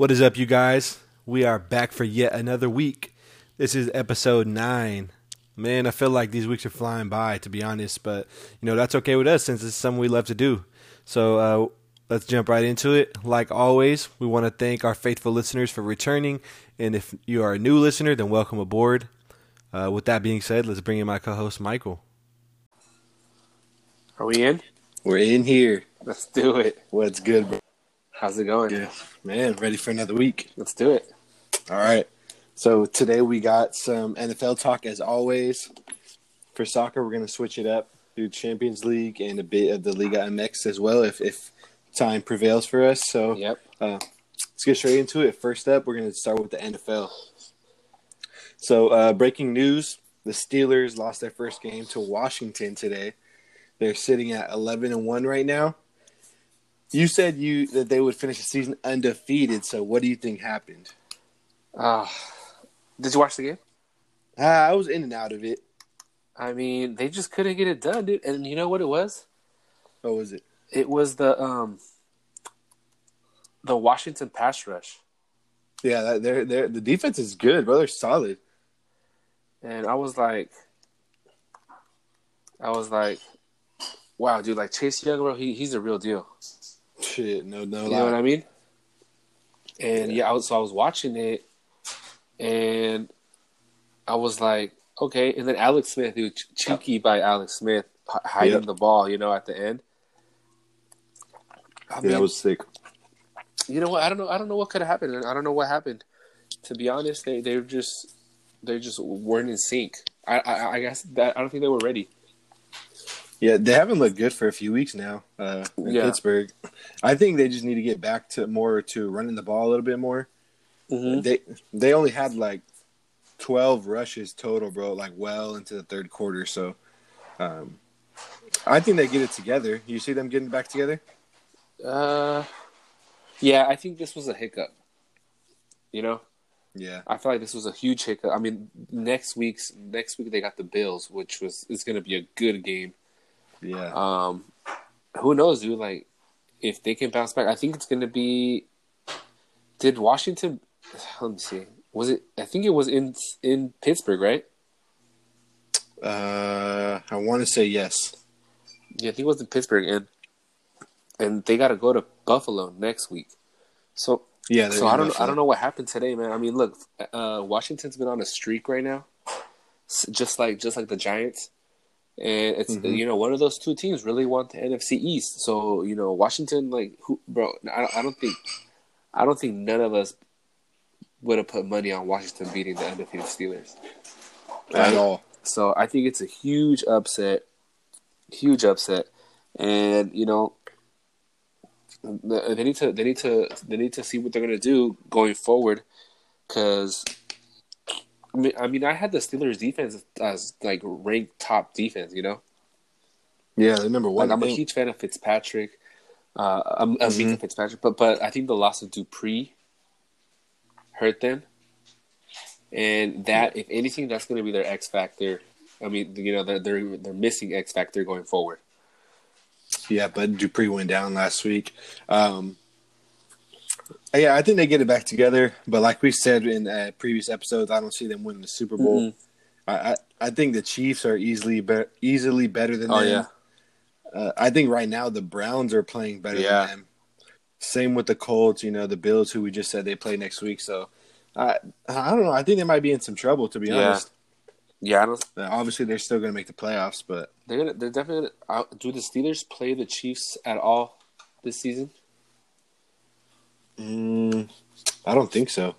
What is up, you guys? We are back for yet another week. This is episode nine. Man, I feel like these weeks are flying by, to be honest, but you know that's okay with us since it's something we love to do. So uh, let's jump right into it. Like always, we want to thank our faithful listeners for returning, and if you are a new listener, then welcome aboard. Uh, with that being said, let's bring in my co-host Michael. Are we in? We're in here. Let's do it. What's good, bro? How's it going? Yeah, man, ready for another week. Let's do it. All right. So today we got some NFL talk as always. For soccer, we're going to switch it up, do Champions League and a bit of the Liga MX as well, if if time prevails for us. So Yep. uh, let's get straight into it. First up, we're going to start with the NFL. So uh, breaking news: the Steelers lost their first game to Washington today. They're sitting at eleven and one right now. You said you that they would finish the season undefeated. So what do you think happened? Uh, did you watch the game? Ah, I was in and out of it. I mean, they just couldn't get it done, dude. And you know what it was? What was it? It was the um the Washington pass rush. Yeah, they're, they're, the defense is good, bro. They're solid. And I was like I was like wow, dude, like Chase Young, bro, he he's a real deal. Shit, no, no You lie. know what I mean? And yeah, I was so I was watching it, and I was like, okay. And then Alex Smith, dude, ch- cheeky by Alex Smith, hiding Yep. the ball, you know, at the end. I Yeah, mean, that was sick. you know what? I don't know. I don't know what could have happened. and I don't know what happened. To be honest, they they just they just weren't in sync. I I, I guess that I don't think they were ready. Yeah, they haven't looked good for a few weeks now uh, in Yeah. Pittsburgh. I think they just need to get back to more to running the ball a little bit more. Mm-hmm. They they only had like twelve rushes total, bro. Like well into the third quarter. So, um, I think they get it together. You see them getting back together? Uh, yeah, I think this was a hiccup. You know, Yeah, I feel like this was a huge hiccup. I mean, next week's next week they got the Bills, which was is going to be a good game. Yeah. Um, who knows, dude? Like, if they can bounce back, I think it's going to be. Did Washington? Let me see. Was it? I think it was in in Pittsburgh, right? Uh, I want to say yes. Yeah, I think it was in Pittsburgh, and and they got to go to Buffalo next week. So Yeah, so I don't Buffalo. I don't know what happened today, man. I mean, look, uh, Washington's been on a streak right now, just like just like the Giants, and it's Mhm. you know one of those two teams really want the NFC East. So you know Washington, like who, bro? I, I don't think I don't think none of us would have put money on Washington beating the undefeated Steelers. at all. So I think it's a huge upset, huge upset, and you know they need to they need to they need to see what they're gonna do going forward, because. I mean, I mean, I had the Steelers defense as like ranked top defense. You know, Yeah, they're number one. like I'm a huge fan of Fitzpatrick. Uh, I'm a Mhm. of Fitzpatrick, but but I think the loss of Dupree hurt them, and that if anything, that's going to be their X factor. I mean, you know, they're they're, they're missing X factor going forward. Yeah, but Dupree went down last week. Um, yeah, I think they get it back together. But like we said in uh, previous episodes, I don't see them winning the Super Bowl. Mhm. I, I I think the Chiefs are easily be- easily better than Oh them. yeah, Uh, I think right now the Browns are playing better Yeah. than them. Same with the Colts. You know, the Bills, who we just said they play next week. So I I don't know. I think they might be in some trouble to be Yeah. honest. yeah. I don't, Uh, obviously, they're still going to make the playoffs, but they're gonna they're definitely gonna, uh, do the Steelers play the Chiefs at all this season? Mm, I don't think so.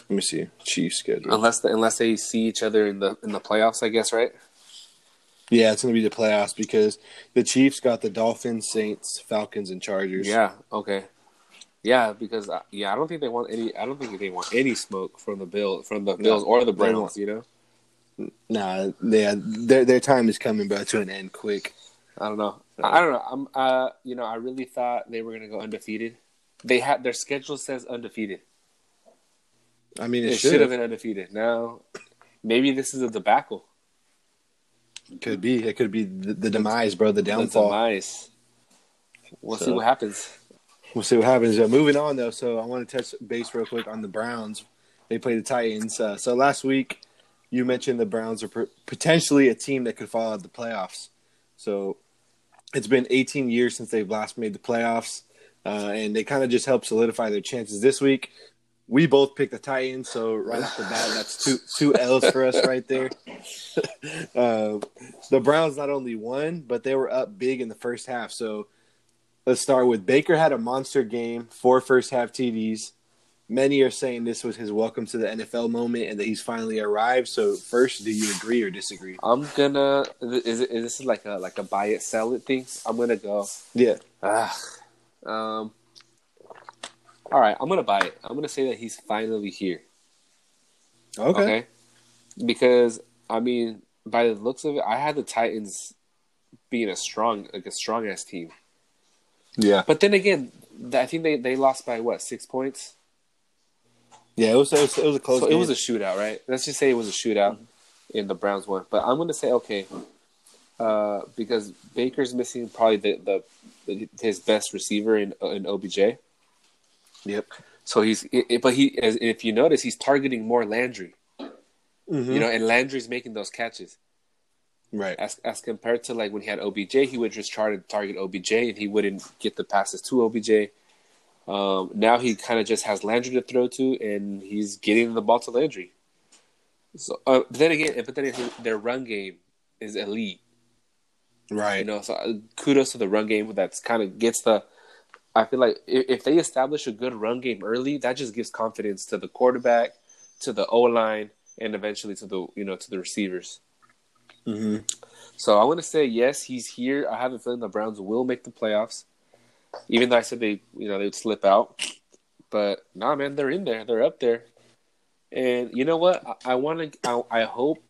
Let me see. Chiefs schedule. Unless the, unless they see each other in the in the playoffs, I guess, right? Yeah, it's going to be the playoffs because the Chiefs got the Dolphins, Saints, Falcons, and Chargers. Yeah. Okay. Yeah, because yeah, I don't think they want any. I don't think they want any smoke from the bill from the Bills or the Browns. You know, Nah, yeah, their their time is coming, but to an end quick. I don't know. I don't know. I'm. Uh, you know, I really thought they were gonna go undefeated. They had their schedule says undefeated. I mean, it, It should have have. been undefeated. Now, maybe this is a debacle. Could be. It could be the, the demise, bro. The The downfall. demise. We'll see what happens. we'll see what happens. Uh, moving on though, so I want to touch base real quick on the Browns. They play the Titans. Uh, so last week, you mentioned the Browns are p- potentially a team that could fall out of the playoffs. So it's been 18 years since they've last made the playoffs, uh, and they kind of just helped solidify their chances this week. We both picked the Titans, so right off the bat, that's two two L's for us right there. uh, the Browns not only won, but they were up big in the first half. So let's start with Baker had a monster game, four first half TDs. Many are saying this was his welcome to the NFL moment and that he's finally arrived. So first, do you agree or disagree? I'm gonna. Is it? Is this like a like a buy it sell it thing? I'm gonna go. Yeah. Ah, um. All right, I'm gonna buy it. I'm gonna say that he's finally here. Okay. Okay. Because I mean, by the looks of it, I had the Titans being a strong, like a strong ass team. Yeah. But then again, I think they, they lost by what six points. Yeah. It was it was, it was a close. So it was a shootout, right? Let's just say it was a shootout, in the Browns won. But I'm gonna say okay, uh, because Baker's missing probably the, the, his best receiver in in OBJ. Yep. So he's, but he, as, if you notice, he's targeting more Landry. Mhm. You know, and Landry's making those catches. Right. as as compared to like when he had OBJ, he would just try to target OBJ and he wouldn't get the passes to OBJ. Um, now he kind of just has Landry to throw to, and he's getting the ball to Landry. So, uh, but then again, but then again, their run game is elite. Right. You know, so uh, kudos to the run game that's kind of gets the. I feel like if, they establish a good run game early, that just gives confidence to the quarterback, to the O line, and eventually to the you know to the receivers. hmm So I want to say yes, he's here. I have a feeling the Browns will make the playoffs, even though I said they, you know, they would slip out. But nah, man, they're in there. They're up there. And you know what? I, I want to. I, I hope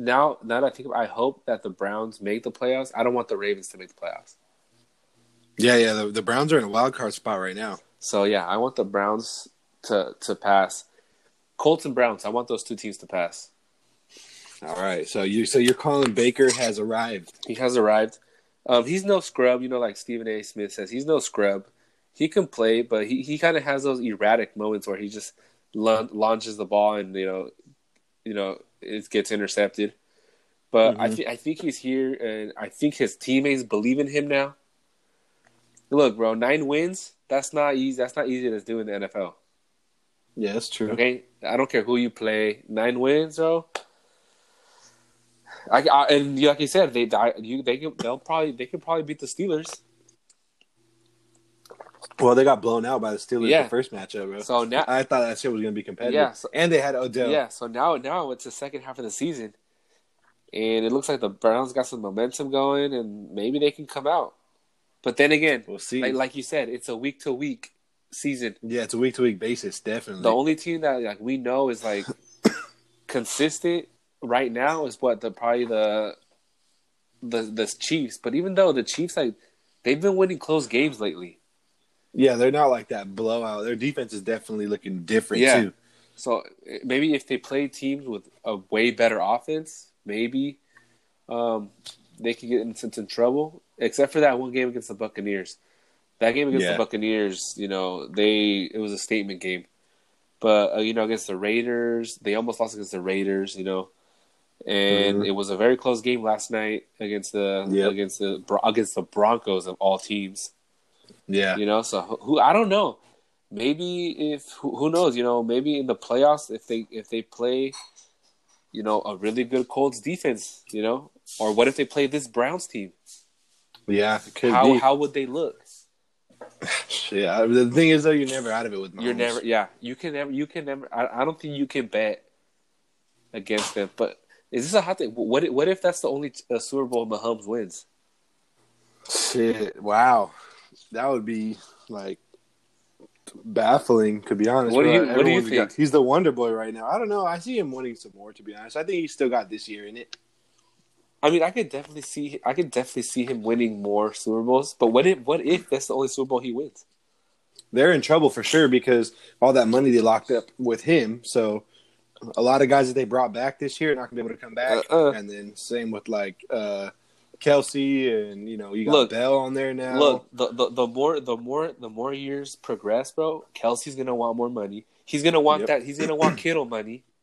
now. Now that I think, of, it, I hope that the Browns make the playoffs. I don't want the Ravens to make the playoffs. Yeah. Yeah. The, the Browns are in a wild card spot right now. So yeah, I want the Browns to to pass. Colts and Browns. I want those two teams to pass. All right. So you so you're calling Baker has arrived. He has arrived. Um, he's no scrub, you know, like Stephen A. Smith says. He's no scrub. He can play, but he, he kind of has those erratic moments where he just la- launches the ball and you know, you know, it gets intercepted. But I Mhm. think I think he's here, and I think his teammates believe in him now. Look, bro, nine wins. That's not easy. That's not easy to do in the NFL. Yeah, that's true. Okay, I don't care who you play. Nine wins, bro. I, I and like you said, they die. You they can, they'll probably they could probably beat the Steelers. Well, they got blown out by the Steelers Yeah. the first matchup, bro. So now, I thought that shit was gonna be competitive. Yeah, so- and they had Odell. yeah. So now now it's the second half of the season, and it looks like the Browns got some momentum going, and maybe they can come out. But then again, We'll see. like, like you said, it's a week to week season. yeah, it's a week to week basis, definitely. The only team that like we know is like consistent right now is what the probably the the the Chiefs. But even though the Chiefs like they've been winning close games lately, yeah, they're not like that blowout. Their defense is definitely looking different Yeah. too. so maybe if they play teams with a way better offense, maybe um, they could get in some trouble. Except for that one game against the Buccaneers. That game against Yeah. the Buccaneers, you know, they it was a statement game. But uh, you know, against the Raiders, they almost lost against the Raiders. You know, and Mhm. it was a very close game last night against the Yep. against the against the Broncos of all teams. Yeah, You know, so who I don't know. Maybe if who, knows? You know, maybe in the playoffs if they if they play, you know, a really good Colts defense. You know, or what if they play this Browns team? yeah, it could How be. how would they look? yeah, the thing is though, you're never out of it with Mahomes. You're never, yeah. You can never, you can never. I, I don't think you can bet against them. But is this a hot thing? What if- what if that's the only uh, Super Bowl Mahomes wins? Shit! Wow, that would be like baffling to be honest. What do you- what do you think? he's the Wonder Boy right now. I don't know. I see him winning some more. To be honest, I think he's still got this year in it. I mean, I could definitely see, I could definitely see him winning more Super Bowls. But what if, what if that's the only Super Bowl he wins? They're in trouble for sure because all that money they locked up with him. So a lot of guys that they brought back this year are not gonna be able to come back. Uh-uh. And then same with like uh, Kelce and you know you got Look, Bell on there now. Look, the, the the more the more the more years progress, bro, Kelce's gonna want more money. He's gonna want Yep. that. He's gonna want Kittle money.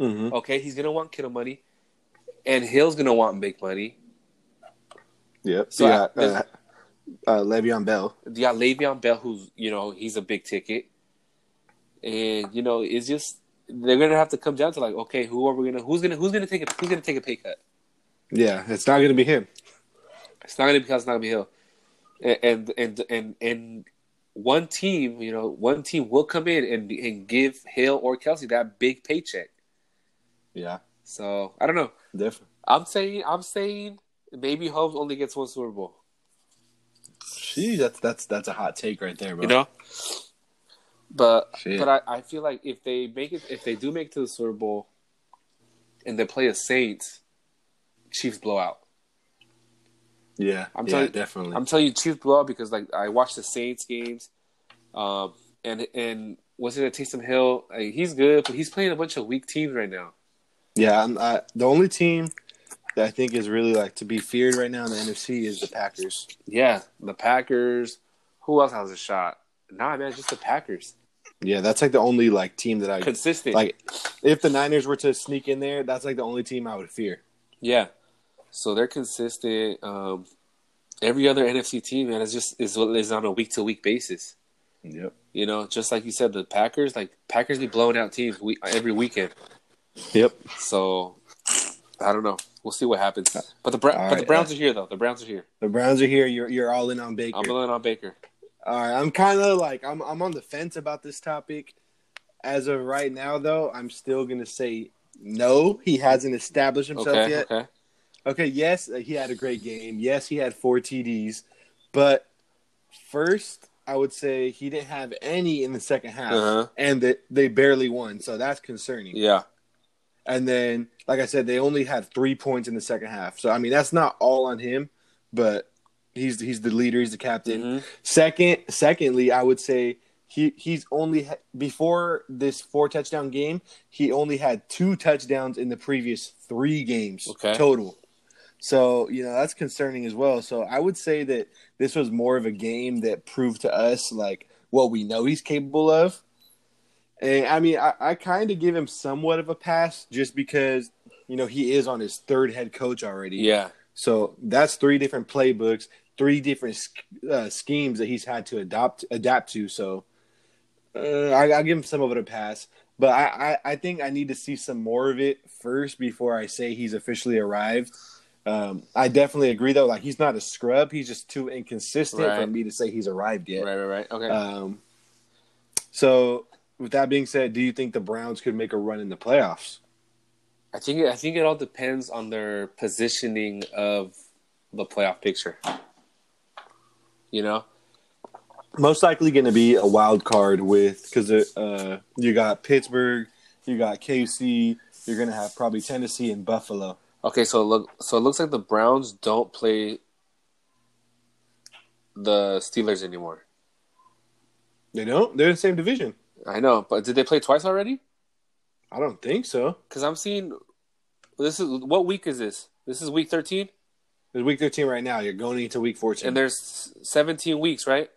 Mhm. Okay, he's gonna want Kittle money, and Hill's gonna want big money. Yep. So So I- uh, uh, Le'Veon Bell. You got Le'Veon Bell, who's you know he's a big ticket, and you know it's just they're gonna have to come down to like, okay, who are we gonna who's gonna who's gonna take a who's gonna take a pay cut? Yeah, it's not going to be him. It's not gonna be because it's not gonna be Hill, and and and and, one team, you know, one team will come in and and give Hill or Kelce that big paycheck. Yeah, So I don't know. definitely. I'm saying I'm saying maybe Holmes only gets one Super Bowl. Gee, that's that's that's a hot take right there, bro. You know. But Shit. but I, I feel like if they make it if they do make it to the Super Bowl and they play a Saints, Chiefs blowout. Yeah, I'm yeah, telling- definitely. I'm telling you Chiefs blowout because like I watched the Saints games, um, and and was it a Taysom Hill? Like, he's good, but he's playing a bunch of weak teams right now. yeah, I'm, I, the only team that I think is really like to be feared right now in the NFC is the Packers. Yeah, the Packers. Who else has a shot? Nah, man, just the Packers. Yeah, that's like the only like team that I Consistent. like. If the Niners were to sneak in there, that's like the only team I would fear. Yeah. So they're consistent. Um, every other NFC team, man, is just is is on a week to week basis. Yep. You know, just like you said, the Packers, like Packers, be blowing out teams we, every weekend. Yep. So I don't know. We'll see what happens. But the Bra- but the Browns uh, are here though. The Browns are here. The Browns are here. You're you're all in on Baker. I'm all in on Baker. All right, I'm kind of like I'm I'm on the fence about this topic. As of right now, though, I'm still gonna say no. He hasn't established himself Okay. yet. Okay. Okay, yes, uh, he had a great game. Yes, he had four TDs, but first, I would say he didn't have any in the second half, Uh-huh. and that they barely won. So that's concerning. Yeah. And then, like I said, they only had three points in the second half. So I mean, that's not all on him, but he's he's the leader. He's the captain. Mhm. Second, secondly, I would say he he's only ha- before this four touchdown game, he only had two touchdowns in the previous three games Okay. total. So you know that's concerning as well. So I would say that this was more of a game that proved to us like what we know he's capable of. And I mean, I, I kind of give him somewhat of a pass just because you know he is on his third head coach already. Yeah. So that's three different playbooks, three different uh, schemes that he's had to adopt adapt to. So uh, I, I'll give him some of it a pass, but I, I, I think I need to see some more of it first before I say he's officially arrived. Um, I definitely agree though. Like he's not a scrub; he's just too inconsistent for me to say he's arrived yet. Right. Right. Right. Okay. Um, so with that being said, do you think the Browns could make a run in the playoffs? I think I think it all depends on their positioning of the playoff picture. You know. most likely going to be a wild card with because uh, you got Pittsburgh, you got KC, you're going to have probably Tennessee and Buffalo. Okay, so look, so it looks like the Browns don't play the Steelers anymore. They don't. They're in the same division. I know, but did they play twice already? I don't think so. Because I'm seeing this is what week is this? This is week 13, It's week 13 right now. You're going into week 14. and there's 17 weeks, right?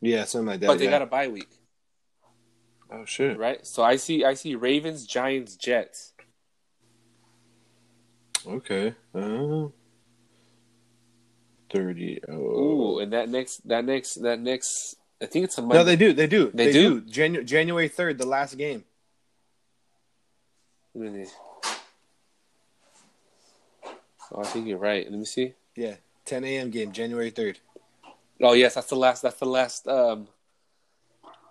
yeah, something like that. but they yeah. got a bye week, oh shit. right? So I see, I see Ravens, Giants, Jets. Okay. Uh, 30. Oh. Ooh, and that next, that next, that next. I think it's a Monday. No, they do. They do. They They, do? do. Janu- January 3rd, the last game. Me- Oh, I think you're right. Let me see. Yeah, 10 a.m. game, January 3rd. Oh yes, that's the last. That's the last. Um,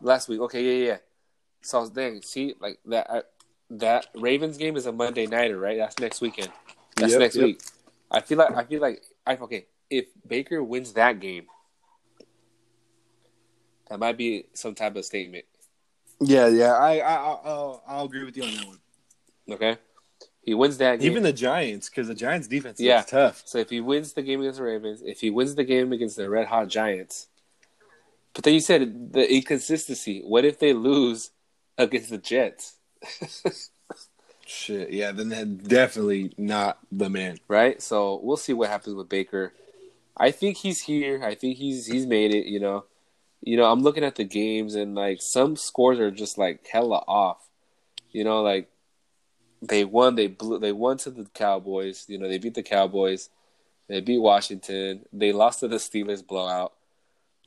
last week. Okay, yeah, yeah. So I was dang. See, like that. I, that Ravens game is a Monday nighter, right? That's next weekend. That's Yep, next yep. week. I feel like. I feel like. I okay. If Baker wins that game, that might be some type of statement. Yeah, yeah. I, I, I'll, I'll, I'll agree with you on that one. Okay, he wins that game. Even the Giants, because the Giants defense Yeah. is tough. So if he wins the game against the Ravens, if he wins the game against the Red Hot Giants, but then you said the inconsistency. What if they lose against the Jets? Shit, yeah, then definitely not the man. right? So we'll see what happens with Baker. I think he's here. I think he's he's made it. You know, you know. I'm looking at the games and like some scores are just like hella off. You know, like they won. They blew. They won to the Cowboys. You know, they beat the Cowboys. They beat Washington. They lost to the Steelers blowout.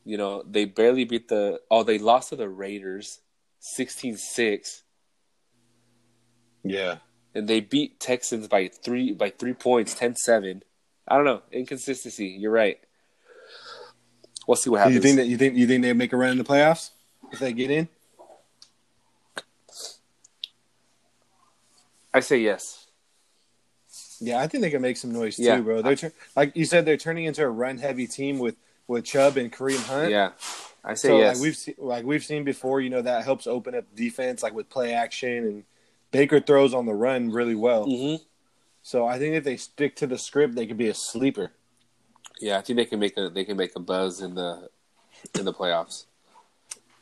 You know, they barely beat the. Oh, they lost to the Raiders, 16-6. Yeah, and they beat Texans by three by three points, 10-7. I don't know inconsistency. You're right. We'll see what happens. you think that you think you think they make a run in the playoffs if they get in? I say yes. Yeah, I think they can make some noise too, bro. They're tur- like you said, they're turning into a run heavy team with with Chubb and Kareem Hunt. Yeah, I say So yes. like we've seen, like we've seen before, you know that helps open up defense, like with play action and Baker throws on the run really well. hmm So I think if they stick to the script, they could be a sleeper. Yeah, I think they can make a they can make a buzz in the in the playoffs.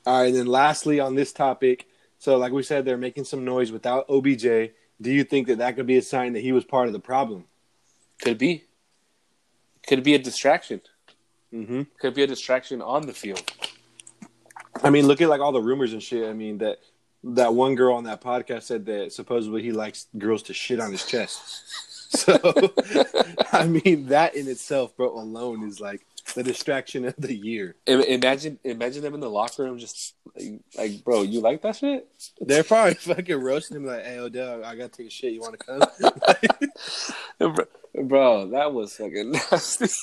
All right, and then lastly on this topic, so like we said, they're making some noise without OBJ. Do you think that that could be a sign that he was part of the problem? Could be. Could be a distraction. Mm-hmm. Could be a distraction on the field. I mean, look at like all the rumors and shit. I mean that that one girl on that podcast said that supposedly he likes girls to shit on his chest. So I mean that in itself, bro, alone is like the distraction of the year. Imagine imagine them in the locker room just like, like bro, you like that shit? They're probably fucking roasting him like, "Hey Odell, I gotta take a shit. You want to come?" Bro, bro, that was fucking nasty.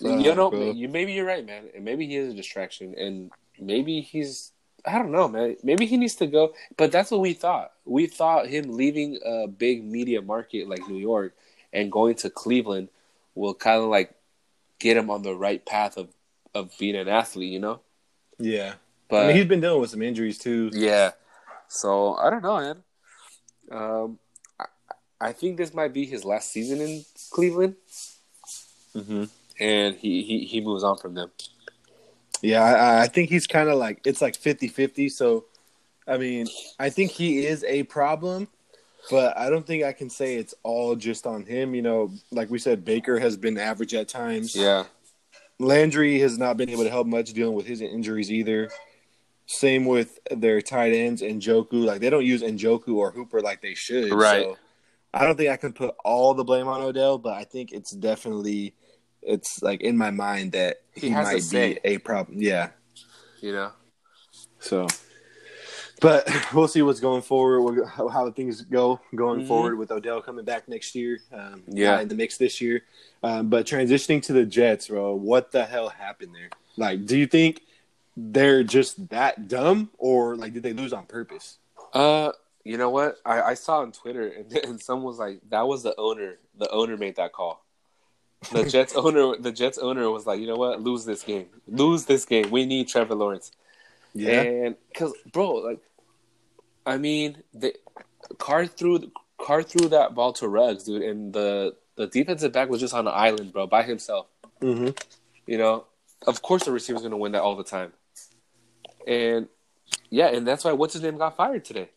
you Uh, know, bro. you maybe you're right, man. And maybe he is a distraction, and maybe he's I don't know, man. Maybe he needs to go. But that's what we thought. We thought him leaving a big media market like New York and going to Cleveland will kind of like get him on the right path of of being an athlete, you know. yeah, But I mean he's been dealing with some injuries too. yeah. So I don't know, man. Um, I, I think this might be his last season in Cleveland, Mm-hmm. and he, he, he moves on from them. Yeah, I, I think he's kind of like it's like 50-50. So, I mean, I think he is a problem, but I don't think I can say it's all just on him. You know, like we said, Baker has been average at times. Yeah, Landry has not been able to help much dealing with his injuries either. Same with their tight ends and Njoku. Like they don't use Njoku or Hooper like they should. Right. So I don't think I can put all the blame on Odell, but I think it's definitely it's like in my mind that He he, might be a problem. Yeah. you know. So, but we'll see what's going forward. How, how things go going Mhm. forward with Odell coming back next year. Um, Yeah. in the mix this year. Um, but transitioning to the Jets, bro, what the hell happened there? Like, do you think they're just that dumb, or like did they lose on purpose? Uh, you know what? I, I saw on Twitter, and, and someone was like, "That was the owner. The owner made that call." The Jets owner, the Jets owner was like, "You know what? Lose this game. Lose this game. We need Trevor Lawrence." Yeah, And because, bro, like, I mean, the Carr threw Carr threw that ball to Ruggs, dude, and the the defensive back was just on an island, bro, by himself. hmm You know, of course the receiver's going to win that all the time. And yeah, and that's why what's his name got fired today.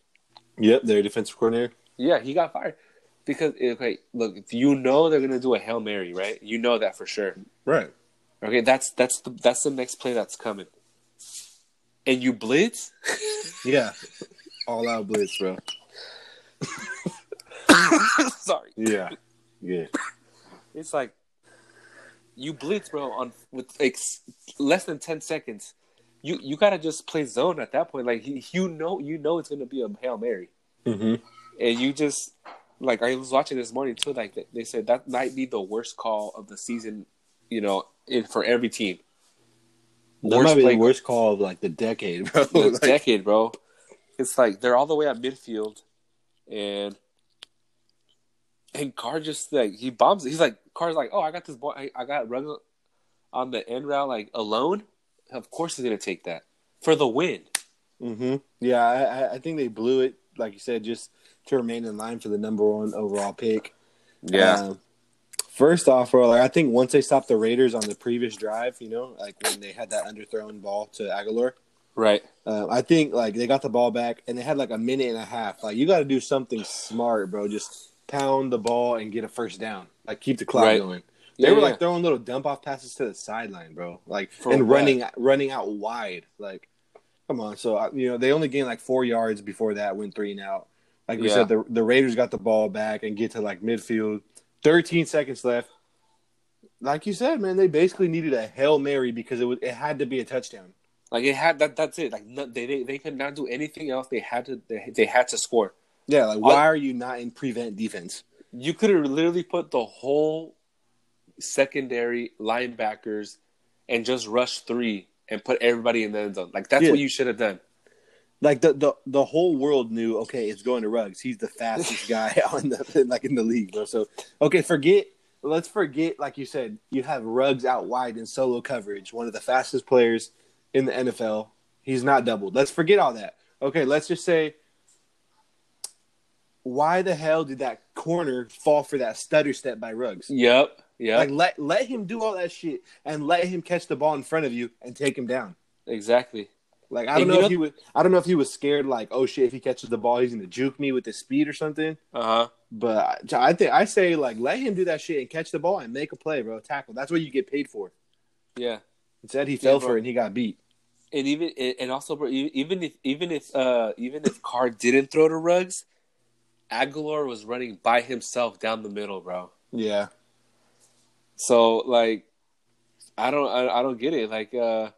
Yep, their defensive coordinator. Yeah, he got fired because okay, look, you know they're going to do a hail mary, right? You know that for sure. Right. Okay, that's that's the that's the next play that's coming. And you blitz? Yeah. All out blitz, bro. Sorry. Yeah. Yeah. It's like you blitz, bro, on with like less than ten seconds. You you gotta just play zone at that point. Like you know you know it's gonna be a hail mary, hmm and you just like I was watching this morning too. Like they- said that might be the worst call of the season, you know, in for every team. That Worst might be play- the worst call of like the decade, bro. the Like, decade, bro. It's like they're all the way at midfield, and and Carr just like he bombs. it. He's like Carr's like, oh, I got this boy. I, I got run on the end route like alone. Of course, he's gonna take that for the win. hmm Yeah, I- I think they blew it, like you said, just to remain in line for the number one overall pick. Um, first off, bro, like, I think once they stopped the Raiders on the previous drive, you know, like when they had that underthrown ball to Agholor, Right. Uh, I think like they got the ball back and they had like a minute and a half. Like you got to do something smart, bro. Just pound the ball and get a first down. Like keep the clock Right. going. They Yeah, were yeah. like throwing little dump off passes to the sideline, bro. Like For and what? running running out wide. Like come on. So you know they only gained like four yards before that, went three and out. Like we Yeah. said, the the Raiders got the ball back and get to like midfield. Thirteen seconds left. Like you said, man, they basically needed a hail mary because it was it had to be a touchdown. Like it had that. That's it. Like no, they, they they could not do anything else. They had to. They, they had to score. Yeah, like why are you not in prevent defense? You could have literally put the whole secondary linebackers and just rush three and put everybody in the end zone. Like that's Yeah. what you should have done. Like the, the the whole world knew, okay, it's going to Ruggs. He's the fastest guy on the like in the league, bro. So okay, forget let's forget, like you said, you have Ruggs out wide in solo coverage, one of the fastest players in the NFL. He's not doubled. Let's forget all that. Okay, let's just say why the hell did that corner fall for that stutter step by Ruggs? Yep. Yeah. Like let let him do all that shit and let him catch the ball in front of you and take him down. exactly. Like I don't know you if he was I don't know if he was scared like oh shit if he catches the ball he's gonna juke me with his speed or something. Uh huh. But I, I think I say like let him do that shit and catch the ball and make a play, bro. Tackle. That's what you get paid for. Yeah. Instead he fell bro. for it and he got beat. And even and also, bro, even if even if uh even if Carr didn't throw to Ruggs, Agholor was running by himself down the middle, bro. Yeah. So like, I don't I, I don't get it. Like, uh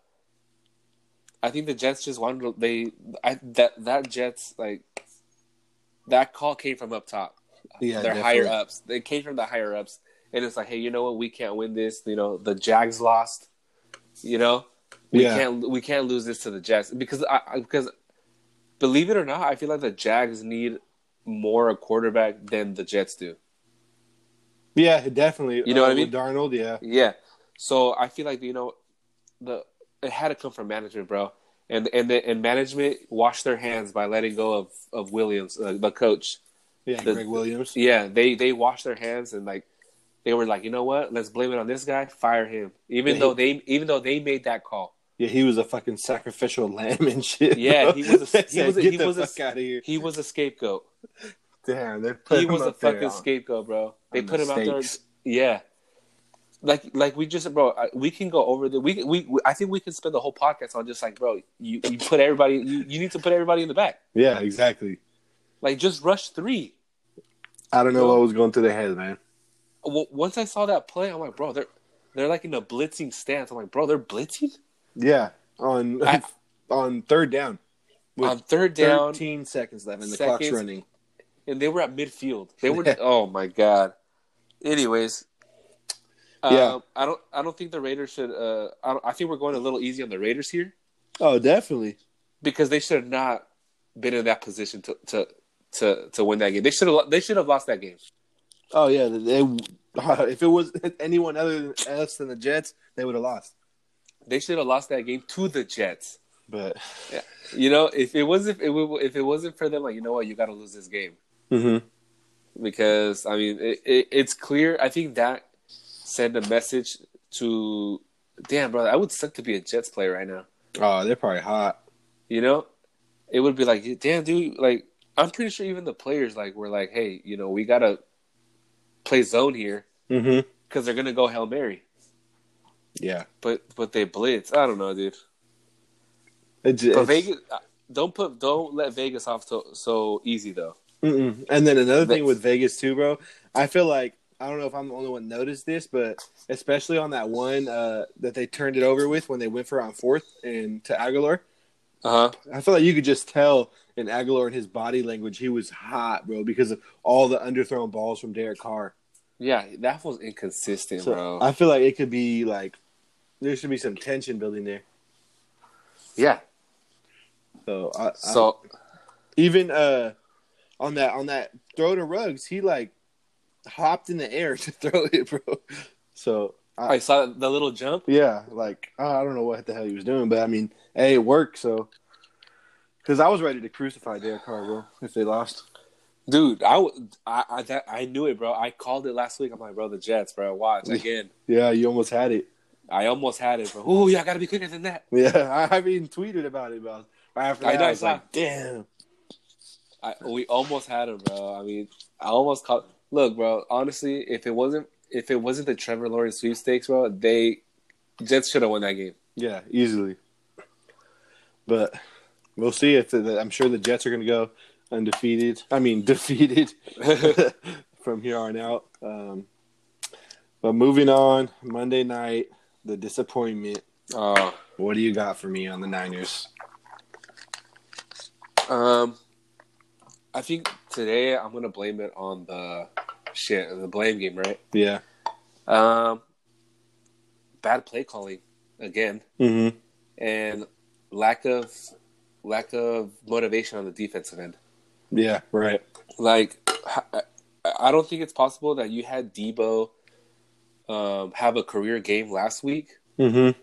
I think the Jets just wanted to, they I that that Jets like that call came from up top. Yeah. They're higher ups. They came from the higher ups, and it's like, hey, you know what? We can't win this. You know, the Jags lost. You know, we Yeah. can't we can't lose this to the Jets because I I- because believe it or not, I feel like the Jags need more a quarterback than the Jets do. Yeah, definitely. You know what I Uh, mean? Darnold, yeah. Yeah. So I feel like you know the it had to come from management, bro. And and the, and management washed their hands by letting go of of Williams, uh, the coach. Yeah, The- Gregg Williams. Yeah, they they washed their hands and like they were like, you know what? Let's blame it on this guy. Fire him, even Yeah, though they even though they made that call. Yeah, he was a fucking sacrificial lamb and shit. Yeah, he was a- he was a- he was a- out of here. He was a scapegoat. Damn, they put him He was a fucking on- scapegoat, bro. They put the him out there. Yeah. Like, like we just, bro. We can go over the. We, we, we I think we can spend the whole podcast on just like, bro. You, you put everybody. You, you need to put everybody in the back. Yeah, exactly. Like, just rush three. I don't know Bro. what was going through their head, man. Well, once I saw that play, I'm like, bro, they're they're like in a blitzing stance. I'm like, bro, they're blitzing Yeah, on I- on third down. On third down, 13 seconds left and the clock's running. and they were at midfield. They were. Oh my god. Anyways. Yeah. Um, I don't. I don't think the Raiders should. Uh, I, don't, I think we're going a little easy on the Raiders here. Oh, definitely. because they should have not been in that position to to to, to win that game. They should have they should have lost that game. Oh yeah, they, if it was anyone other than else than the Jets, they would have lost. They should have lost that game to the Jets. But yeah. You know, if it wasn't if it, if it wasn't for them, like you know what, you got to lose this game mm-hmm. because I mean it, it, it's clear. I think that sent a message to damn brother, I would suck to be a Jets player right now. oh, they're probably hot. You know, it would be like damn dude. Like I'm pretty sure even the players like were like, hey, you know, we gotta play zone here Mm-hmm. because they're gonna go hail mary. Yeah, But but they blitz. I don't know, dude. it's, But it's- Vegas, uh, don't put don't let Vegas off so so easy though. Mm-mm. And then another thing with Vegas too, bro. I feel like I don't know if I'm the only one noticed this, but especially on that one uh, that they turned it over with when they went for on fourth and to Agholor, Uh huh. I feel like you could just tell in Agholor and his body language he was hot, bro, because of all the underthrown balls from Derek Carr. Yeah, that was inconsistent, So bro. I feel like it could be like there should be some tension building there. yeah. So, I, I- So even uh on that on that throw to Ruggs, he like hopped in the air to throw it, bro. So I, I saw the little jump. yeah, like I don't know what the hell he was doing, but I mean, hey, it worked. So because I was ready to crucify Derek Carr, bro, if they lost. Dude, I, I, I, that, I knew it, bro. I called it last week. I'm like, bro, the Jets, bro. Watch again. Yeah, you almost had it. I almost had it, bro. Oh, yeah, I gotta be quicker than that. Yeah, I haven't even tweeted about it, bro. after I know, I, I was saw. like, damn. I, we almost had him, bro. I mean, I almost caught. Look, bro. Honestly, if it wasn't if it wasn't the Trevor Lawrence sweepstakes, bro, they Jets should have won that game. Yeah, easily. But we'll see if the, I'm sure the Jets are going to go undefeated. I mean, defeated from here on out. Um, but moving on, Monday night, the disappointment. Uh, What do you got for me on the Niners? um, I think today I'm gonna blame it on the shit, the blame game, right? Yeah. Um, bad play calling again, Mm-hmm. and lack of lack of motivation on the defensive end. Yeah. Right. like I- I don't think it's possible that you had Deebo um, have a career game last week, Mm-hmm.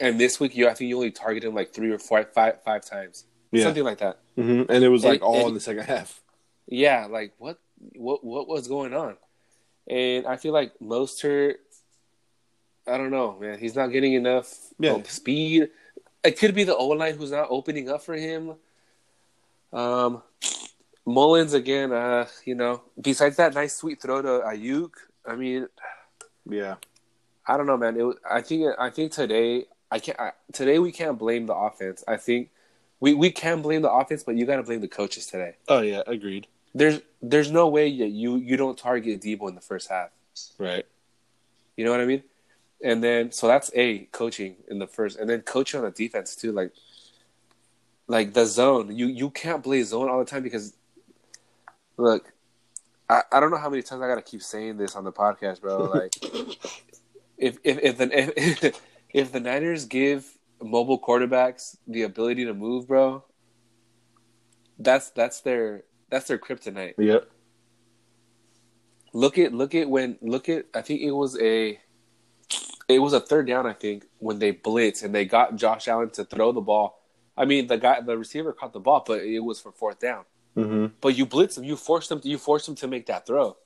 and this week you I think you only targeted him like three or four, five, five times, Yeah. something like that. Mm-hmm. And it was like And- all and- in the second half. Yeah, like what, what, what was going on? And I feel like most Mostert, I don't know, man. He's not getting enough Yeah. speed. It could be the O line who's not opening up for him. Um, Mullens again. Uh, you know, besides that nice sweet throw to Aiyuk, I mean, Yeah. I don't know, man. It I think I think today I can't. I, today we can't blame the offense. I think we we can blame the offense, but you got to blame the coaches today. Oh yeah. Agreed. There's there's no way that you you don't target Deebo in the first half. Right. You know what I mean? And then so that's a coaching in the first, and then coaching on the defense too. Like like the zone, you you can't play zone all the time because look, I, I don't know how many times I gotta keep saying this on the podcast, bro. Like if if if the if, if the Niners give mobile quarterbacks the ability to move, bro, that's that's their that's their kryptonite. Yep. Look at look at when look at I think it was a it was a third down I think when they blitz and they got Josh Allen to throw the ball. I mean the guy the receiver caught the ball, but it was for fourth down. Mm-hmm. But you blitz them, you force them, you force them to make that throw.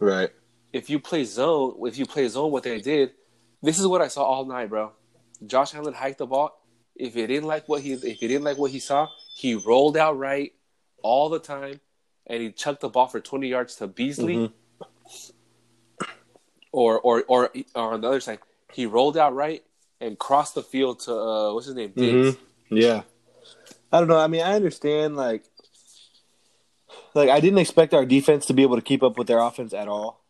Right. If you play zone, if you play zone, what they did, this is what I saw all night, bro. Josh Allen hiked the ball. If he didn't like what he, if he didn't like what he saw, he rolled out right all the time, and he chucked the ball for twenty yards to Beasley, Mhm. or, or or or on the other side, he rolled out right and crossed the field to uh, what's his name, Diggs. Mm-hmm. Yeah. I don't know. I mean, I understand like like I didn't expect our defense to be able to keep up with their offense at all.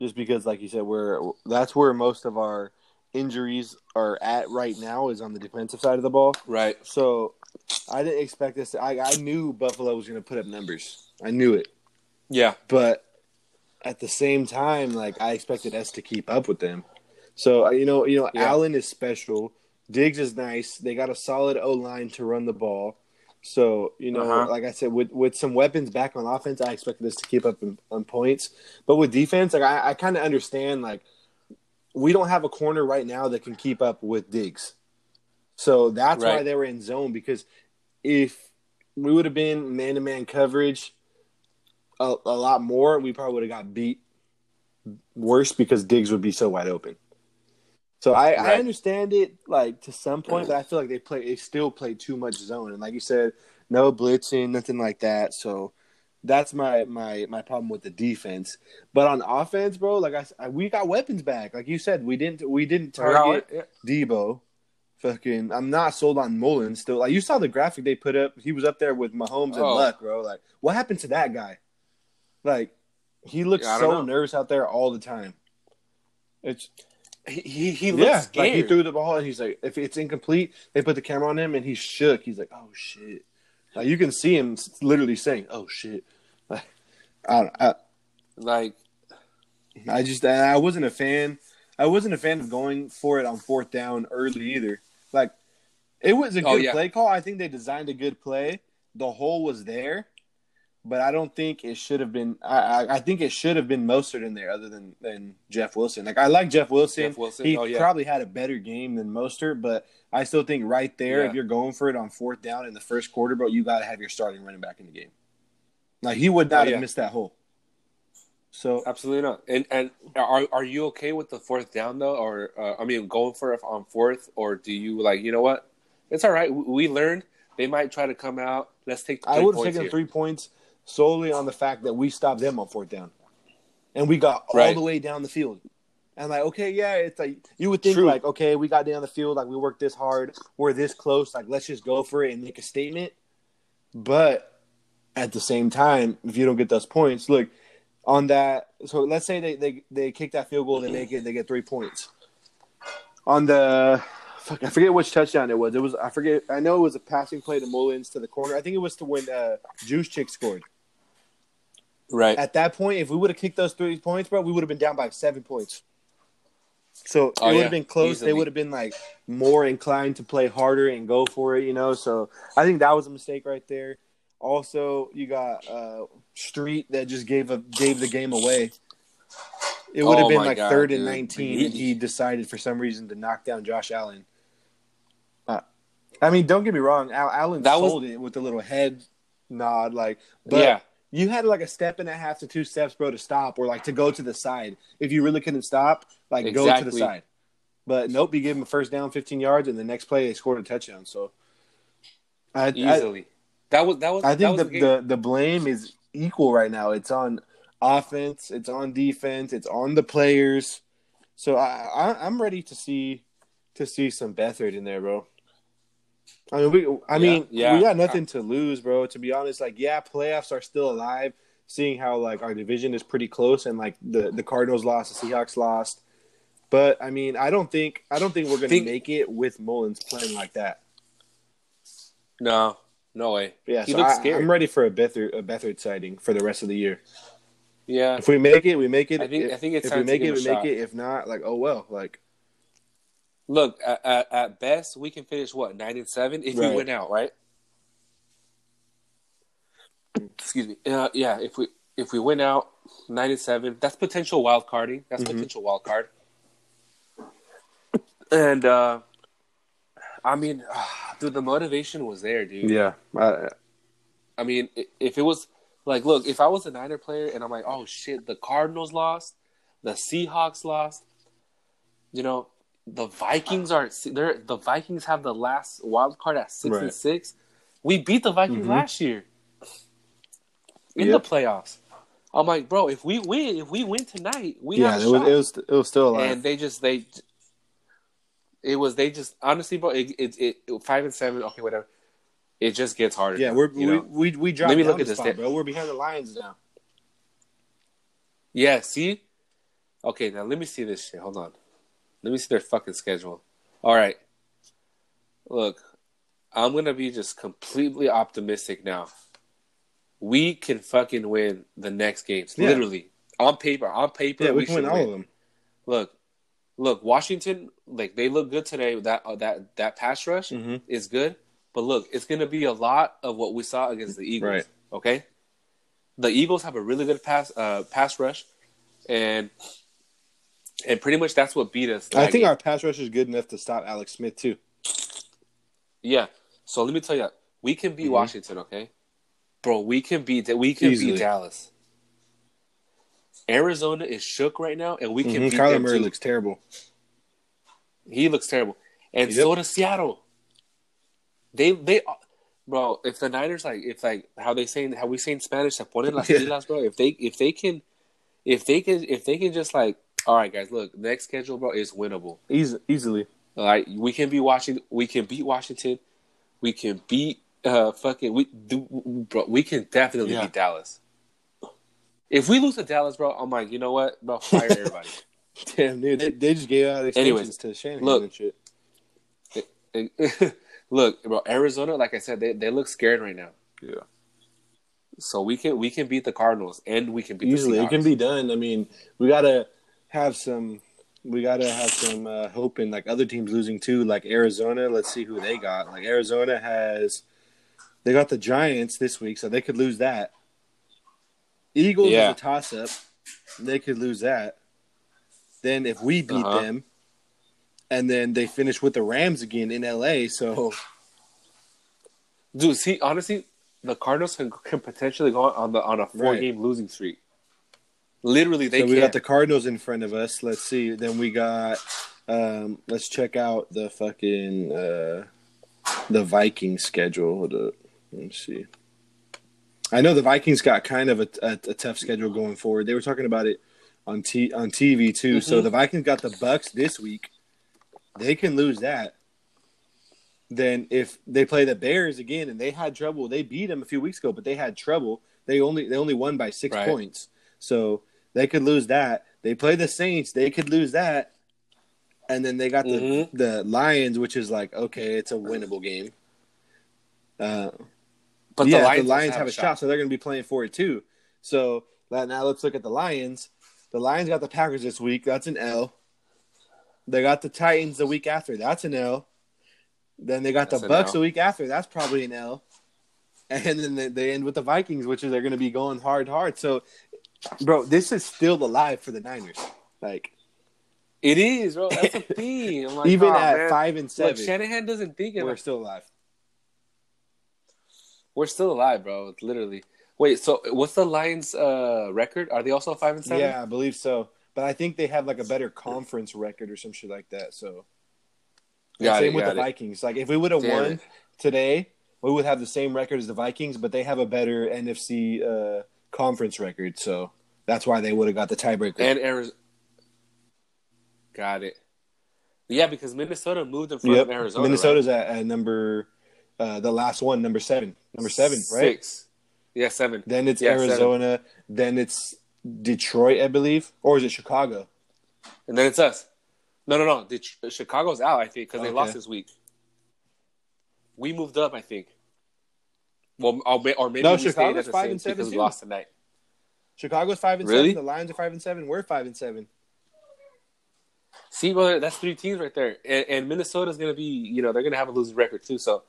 Just because like you said, we're that's where most of our injuries are at right now is on the defensive side of the ball. Right. So I didn't expect this. I, I knew Buffalo was going to put up numbers. I knew it. Yeah. But at the same time, like I expected us to keep up with them. So uh, you know, you know, Yeah. Allen is special. Diggs is nice. They got a solid O line to run the ball. So you know, Uh-huh. like I said, with with some weapons back on offense, I expected us to keep up in, on points. But with defense, like I, I kind of understand, like we don't have a corner right now that can keep up with Diggs. So that's why they were in zone because if we would have been man to man coverage a, a lot more, we probably would have got beat worse because Diggs would be so wide open. So I, I understand it like to some point, but I feel like they play they still play too much zone. And like you said, no blitzing, nothing like that. So that's my my my problem with the defense. But on offense, bro, like I, I- we got weapons back. Like you said, we didn't we didn't target Yeah. Deebo. Fucking, I'm not sold on Mullens still. Like you saw the graphic they put up, he was up there with Mahomes and Oh. Luck, bro. Like, what happened to that guy? Like, he looks Yeah, so know. nervous out there all the time. It's He he, he looks yeah, scared. like he threw the ball and he's like, if it's incomplete, they put the camera on him and he shook. He's like, oh shit. Like you can see him literally saying, oh shit. Like, I, don't, I like I just I wasn't a fan. I wasn't a fan of going for it on fourth down early either. Like it was a oh, good Oh, yeah. play call. I think they designed a good play. The hole was there, but I don't think it should have been. I I, think it should have been Mostert in there other than than Jeff Wilson. Like I like Jeff Wilson. Jeff Wilson. He oh yeah. probably had a better game than Mostert, but I still think right there, Yeah. if you're going for it on fourth down in the first quarter, bro, you got to have your starting running back in the game. Like he would not Oh, yeah. have missed that hole. So Absolutely not. And and are are you okay with the fourth down though, or uh, I mean, going for it on fourth, or do you like you know what? It's all right. We, we learned they might try to come out. Let's take. I would have taken here. three points solely on the fact that we stopped them on fourth down, and we got all Right. the way down the field. And like, okay, yeah, it's like you would think True. like, okay, we got down the field, like we worked this hard, we're this close, like let's just go for it and make a statement. But at the same time, if you don't get those points, look on that. So let's say they they, they kick that field goal, they make it, they get three points. On the fuck, I forget which touchdown it was. It was I forget. I know it was a passing play to Mullens to the corner. I think it was to when uh, Juszczyk scored. Right. At that point, if we would have kicked those three points, bro, we would have been down by seven points. So it Oh, would yeah. have been close. They would have been like more inclined to play harder and go for it, you know. So I think that was a mistake right there. Also, you got uh, Street that just gave a gave the game away. It would have Oh been like God, third and dude. nineteen, He- and he decided for some reason to knock down Josh Allen. Uh, I mean, don't get me wrong, Al- Allen That was- sold it with a little head nod, like, but yeah. You had like a step and a half to two steps, bro, to stop or like to go to the side. If you really couldn't stop, like go to the side. But nope, you gave him a first down, 15 yards, and the next play they scored a touchdown. So I, I, Easily. that was that was. I think was the, game. the the blame is equal right now. It's on offense, it's on defense, it's on the players. So I, I I'm ready to see to see some Beathard in there, bro. I mean, we I mean, yeah. we got nothing to lose, bro. To be honest, like yeah, playoffs are still alive. Seeing how like our division is pretty close, and like the the Cardinals lost, the Seahawks lost. But I mean, I don't think I don't think we're gonna Think- make it with Mullens playing like that. no, no way. Yeah, He so looks I, scared. I'm ready for a Beathard a Beathard sighting for the rest of the year. Yeah. If we make it, we make it. I think- if, I think it's if we make it, we make it. If not, like oh well, like Look, at, at, at best, we can finish what nine and seven if Right. we win out, right? Excuse me. Uh, yeah, if we if we win out nine and seven, that's potential wild carding. That's Mhm. potential wild card. And uh I mean, dude, the motivation was there, dude. yeah, I, I mean, if it was like, look, if I was a Niner player and I'm like, oh shit, the Cardinals lost, the Seahawks lost, you know, the Vikings are they're the Vikings have the last wild card at six and six. We beat the Vikings Mhm. last year in Yep. the playoffs. I'm like, bro, if we win, if we win tonight, we yeah, have a it was, it was it was still alive. and they just they, it was they just honestly, bro, it it, it five and seven, okay, whatever. It just gets harder. yeah, we're you we, we we dropped Let me look at this spot, bro. We're behind the Lions now. Yeah, see? Okay, now let me see this shit. Hold on. Let me see their fucking schedule. All right. Look, I'm going to be just completely optimistic now. We can fucking win the next games. Yeah. Literally. On paper. On paper, Yeah, we, we, can win all of them. Look. Look, Washington, like they look good today. That uh, that that pass rush Mhm. is good, but look, it's going to be a lot of what we saw against the Eagles. Right. Okay, the Eagles have a really good pass uh, pass rush, and and pretty much that's what beat us. I think our pass rush is good enough to stop Alex Smith too. yeah. So let me tell you, we can beat Mhm. Washington. Okay, bro, we can beat we can Easily. beat Dallas. Arizona is shook right now, and we can Mhm. beat Kyler them Murray too. looks terrible. He looks terrible, and Yep. so does Seattle. They they, bro. If the Niners like if like how they saying how we say in Spanish, se ponen las pilas, bro. If they if they can, if they can if they can just like, all right, guys, look, next schedule, bro, is winnable. Easy, easily. All right, we can be watching. We can beat Washington. We can beat uh fucking we do, bro. We can definitely Yeah. beat Dallas. If we lose to Dallas, bro, I'm like, you know what, bro, fire everybody. Damn, dude, they, they just gave out extensions Anyways, to Shanahan look. and shit. Look, bro, Arizona, like I said, they, they look scared right now. Yeah, So we can we can beat the Cardinals and we can beat easily it can be done. I mean, we gotta have some. We gotta have some uh, hope in like other teams losing too, like Arizona. Let's see who they got. Like Arizona has, they got the Giants this week, so they could lose that. Eagles Yeah. is a toss up. They could lose that. Then if we beat Uh-huh. them, and then they finish with the Rams again in LA, so Dude, see, honestly, the Cardinals can, can potentially go on the on a four game losing streak. Literally, they so we can't. got the Cardinals in front of us. Let's see. Then we got. Um, let's check out the fucking uh, the Vikings schedule. Hold up. Let's see. I know the Vikings got kind of a, a, a tough schedule going forward. They were talking about it on t on TV too. So Mhm. the Vikings got the Bucks this week. They can lose that. Then if they play the Bears again and they had trouble, they beat them a few weeks ago, but they had trouble. They only they only won by six Right. points, so they could lose that. They play the Saints, they could lose that, and then they got the Mhm. the Lions, which is like okay, it's a winnable game. Uh, but yeah, the Lions, the Lions also have a shot, so they're going to be playing for it too. So now let's look at the Lions. The Lions got the Packers this week. That's an L. They got the Titans the week after. That's an L. Then they got That's the Bucks the week after. That's probably an L. And then they, they end with the Vikings, which is they're going to be going hard, hard. So, bro, this is still alive for the Niners. Like It is, bro. That's the thing. I'm like, even "Aw, at man." five and seven, Shanahan doesn't think it. we're Like, still alive. we're still alive, bro. Literally. Wait, so what's the Lions' uh, record? Are they also five and seven? Yeah, I believe so. But I think they have like a better conference record or some shit like that. So Got same it, with the it. Vikings. Like if we would have won it. today, we would have the same record as the Vikings, but they have a better NFC uh, conference record. So that's why they would have got the tiebreaker. And Arizona. Got it. Yeah, because Minnesota moved in front Yep. of Arizona. Minnesota's at, at number uh, the last one, number seven, number right? seven, right? Six. Yeah, seven. Then it's Yeah, seven. Arizona. Then it's Detroit, I believe, or is it Chicago? And then it's us. No, no, no. Chicago's out, I think, because they lost this week. We moved up, I think. Well, or, may- or maybe No, Chicago's five and seven, we lost tonight. Chicago's five and Really? seven. The Lions are five and seven. We're five and seven. See, brother, that's three teams right there, and, and Minnesota's gonna be, you know, they're gonna have a losing record too. So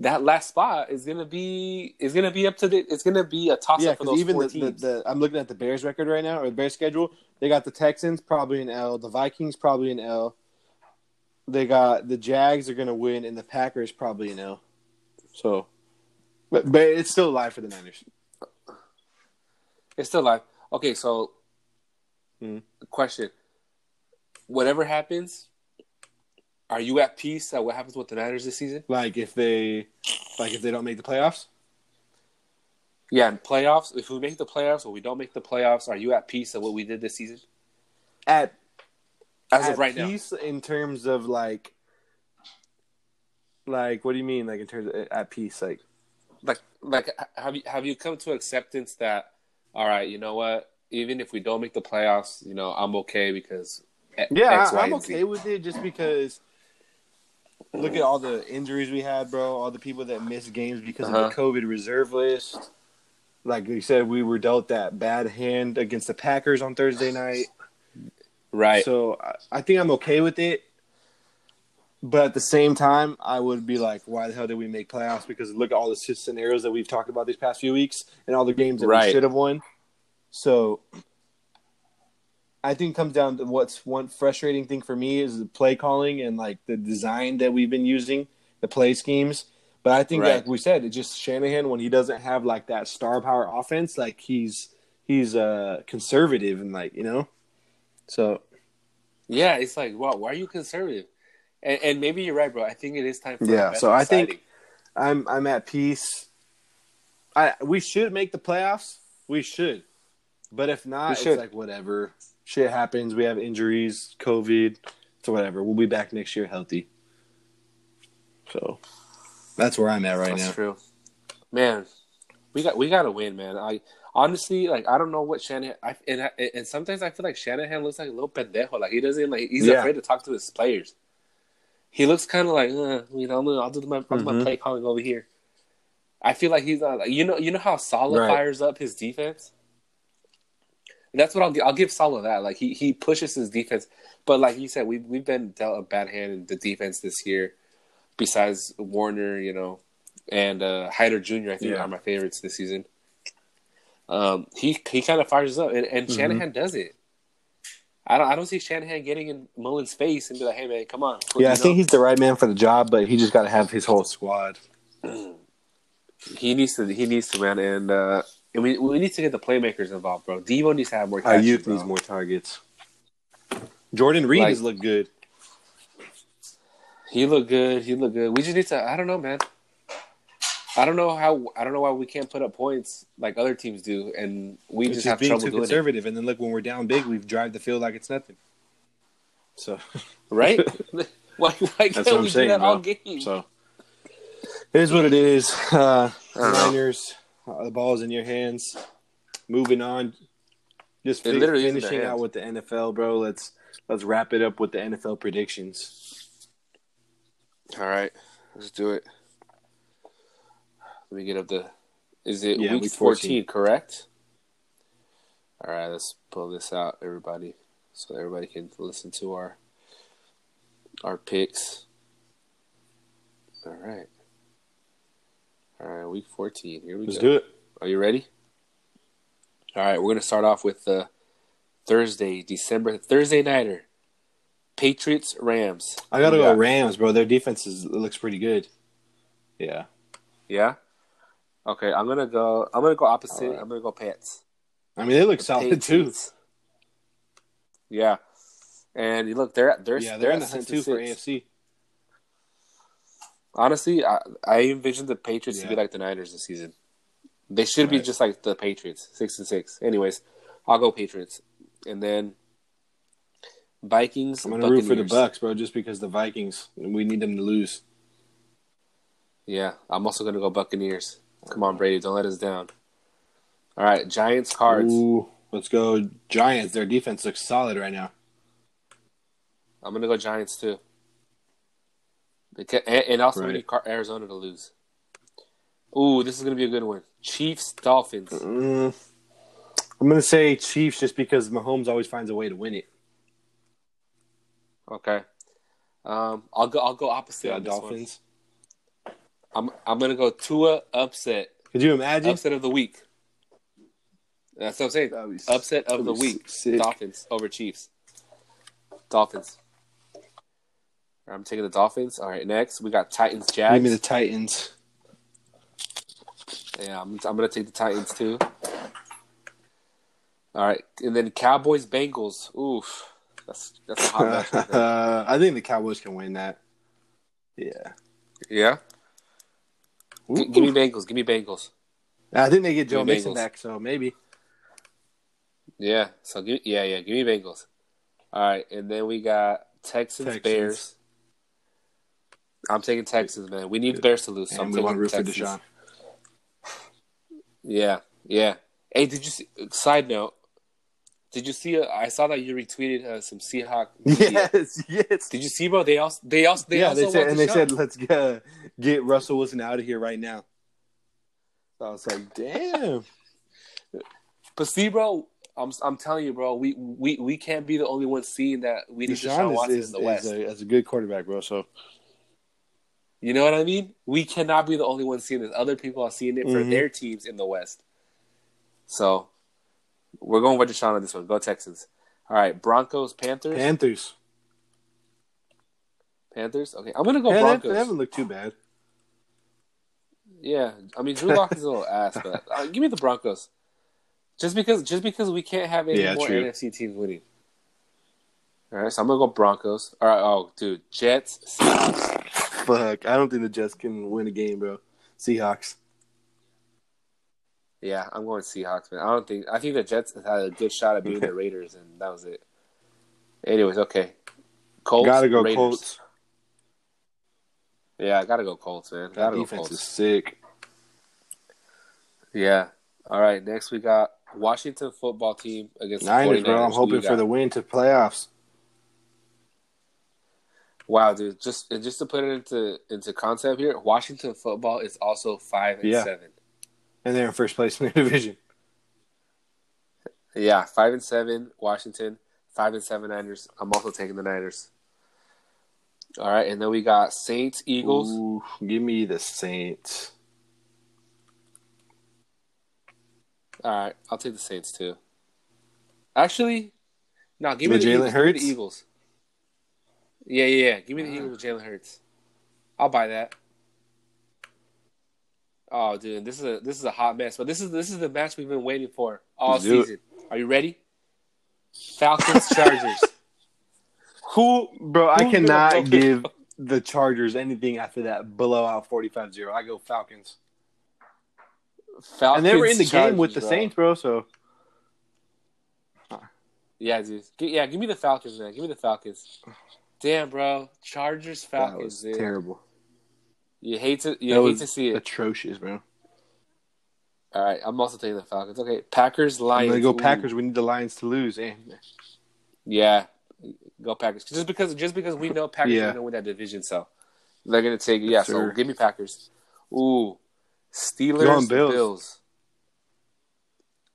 that last spot is gonna be is gonna be up to the. It's gonna be a toss Yeah, up for those even four the, the, teams. the I'm looking at the Bears record right now, or the Bears schedule. They got the Texans probably an L, the Vikings probably an L. They got the Jags are going to win, and the Packers probably an L. So, but but it's still alive for the Niners. It's still live. Okay, so Hmm. question: Whatever happens, are you at peace at what happens with the Niners this season? Like if they, like if they don't make the playoffs. Yeah, in playoffs. If we make the playoffs or we don't make the playoffs, are you at peace at what we did this season? At As at of right now, peace in terms of like, like what do you mean? Like in terms of at peace, like like like have you have you come to acceptance that all right, you know what? Even if we don't make the playoffs, you know I'm okay because Yeah, X, I, Y, I'm okay with it just because look at all the injuries we had, bro. All the people that missed games because Uh-huh. of the COVID reserve list. Like you said, we were dealt that bad hand against the Packers on Thursday night. Right. So I, I think I'm okay with it. But at the same time, I would be like, why the hell did we make playoffs? Because look at all the scenarios that we've talked about these past few weeks and all the games that Right. we should have won. So I think it comes down to what's one frustrating thing for me is the play calling and like the design that we've been using, the play schemes. But I think, Right. like we said, it's just Shanahan when he doesn't have like that star power offense, like he's he's uh conservative and like you know, so yeah, it's like, wow, why are you conservative? And, and maybe you're right, bro. I think it is time for Yeah, so I think- I'm I'm at peace. I we should make the playoffs. We should, but if not, it's like whatever. Shit happens. We have injuries, COVID, so whatever. We'll be back next year healthy. So that's where I'm at right That's now. true, man. We got we got to win, man. I honestly like I don't know what Shanahan. I, and I, and sometimes I feel like Shanahan looks like a little pendejo. Like he doesn't like he's Yeah. afraid to talk to his players. He looks kind of like uh, you know I'll do my do my play calling over here. I feel like he's not like you know you know how Salah Right. fires up his defense. That's what I'll gi- I'll give Salah that. Like he, he pushes his defense, but like you said, we we've been dealt a bad hand in the defense this year. Besides Warner, you know, and uh, Hyder Jr. I think Yeah. are my favorites this season. Um, he he kind of fires up, and, and Mhm. Shanahan does it. I don't I don't see Shanahan getting in Mullens' face and be like, "Hey man, come on." Yeah, I think know? he's the right man for the job, but he just got to have his whole squad. he needs to he needs to man and uh And we we need to get the playmakers involved, bro. Deebo needs to have more. Our catches, youth needs more targets. Jordan Reed Like- has looked good. He looked good. He looked good. We just need to. I don't know, man. I don't know how. I don't know why we can't put up points like other teams do, and we It's just just have being trouble too doing conservative, and then look when we're down big, we've drive the field like it's nothing. So. Right? why? Why can't That's what I'm we saying, do that bro. all game? so it is what it is. Uh, I don't know. Niners, uh, the ball's in your hands. Moving on, just It fi- literally is in finishing out with the NFL, bro. Let's let's wrap it up with the NFL predictions. All right, let's do it. Let me get up the. Is it Yeah, week, week 14, 14. correct? All right, let's pull this out, everybody, so everybody can listen to our our picks. All right. All right, week 14. Here we go. Let's do it. Are you ready? All right, we're going to start off with the Thursday, December Thursday nighter. Patriots Rams. I gotta go got? Rams, bro. Their defense is, looks pretty good. Yeah. Yeah. Okay, I'm gonna go. I'm gonna go opposite. Right. I'm gonna go Pats. I mean, they look solid too. Yeah, and you look, they're they're Yeah, they're they're in the hunt too for. AFC. Honestly, I I envision the Patriots to be like the Niners this season. They should be just like the Patriots, six and six. Anyways, I'll go Patriots, and then Vikings. I'm gonna root for the Bucks, bro, just because the Vikings. We need them to lose. Yeah, I'm also gonna go Buccaneers. Come on, Brady, don't let us down. All right, Giants Cards. Ooh, let's go Giants. Their defense looks solid right now. I'm gonna go Giants too. Because, and, and also Right. we need Arizona to lose. Ooh, this is gonna be a good one. Chiefs Dolphins. Mm, I'm gonna say Chiefs just because Mahomes always finds a way to win it. Okay. Um, I'll go. I'll go opposite Yeah, on this one. Dolphins. I'm I'm gonna go Tua upset. Could you imagine? Upset of the week. That's what I'm saying. Be- Upset of the week. sick. Dolphins over Chiefs. Dolphins. I'm taking the Dolphins. All right, next we got Titans Jags. Give me the Titans. Yeah, I'm, I'm gonna take the Titans too. All right, and then Cowboys Bengals. Oof, that's that's a hot match. right. I think the Cowboys can win that. Yeah. yeah, G- give me Bengals. Give me Bengals. I think they get Joe Mixon Bengals. back, so maybe. Yeah, so give yeah yeah give me Bengals. All right, and then we got Texans, Texans. Bears. I'm taking Texans, man. We need the Bears to lose. So I'm we want to root for Texans. Deshaun. Yeah, yeah. Hey, did you see? Side note, did you see? Uh, I saw that you retweeted uh, some Seahawk. media. Yes, yes. Did you see, bro? They also they also they yeah, also they said, and they Deshaun. said, let's get, get Russell Wilson out of here right now. So I was like, damn. But see, bro, I'm I'm telling you, bro, we we, we can't be the only ones seeing that we need Deshaun, Deshaun Watson is, is, in the West. is, a, is a good quarterback, bro. So you know what I mean? We cannot be the only ones seeing this. Other people are seeing it for Mhm. their teams in the West. So we're going with Deshaun on this one. Go Texans. All right, Broncos, Panthers, Panthers. Panthers. Okay, I'm gonna go Yeah, Broncos. they haven't looked too bad. Yeah, I mean Drew Lock is a little ass, but uh, give me the Broncos. Just because, just because we can't have any Yeah, more true. NFC teams winning. All right, so I'm gonna go Broncos. All right, oh dude, Jets, Seahawks. Fuck, I don't think the Jets can win a game, bro. Seahawks. Yeah, I'm going Seahawks, man. I don't think I think the Jets had a good shot at beating the Raiders, and that was it. Anyways, okay. Colts, Gotta go Raiders. Colts. Yeah, I gotta go Colts, man. That Gotta go defense Colts. is sick. Yeah. All right, next we got Washington football team against the Niners, 49ers. bro. I'm hoping for the win to playoffs. Wow, dude! Just and just to put it into into concept here, Washington football is also five and Yeah. seven. And they're in first place in their division. Yeah, five and seven. Washington, five and seven Niners. I'm also taking the Niners. All right, and then we got Saints, Eagles. Ooh, give me the Saints. All right, I'll take the Saints too. Actually, no, give me the Jalen. Hurts? the Eagles. Yeah, yeah, yeah. Give me the Ah. Eagles with Jalen Hurts. I'll buy that. Oh, dude, this is a this is a hot mess. But this is this is the match we've been waiting for all season. Are you ready? Falcons Chargers. Who, bro? I Who cannot give the Chargers anything after that blowout 45-0. I go Falcons. Falcons. and they were in the game with the Chargers, bro. Saints, bro. So Yeah, dude. Yeah, give me the Falcons, man. Give me the Falcons. Damn, bro. Chargers that Falcons, was dude. terrible. You hate to you That hate to see it. Atrocious, bro. All right, I'm also taking the Falcons. Okay, Packers I'm Lions. gonna go Ooh. Packers. We need the Lions to lose. Eh. Yeah, go Packers. Just because just because we know Packers Yeah. are gonna win that division, so they're gonna take yeah. So give me Packers. Ooh, Steelers Bills. Bills.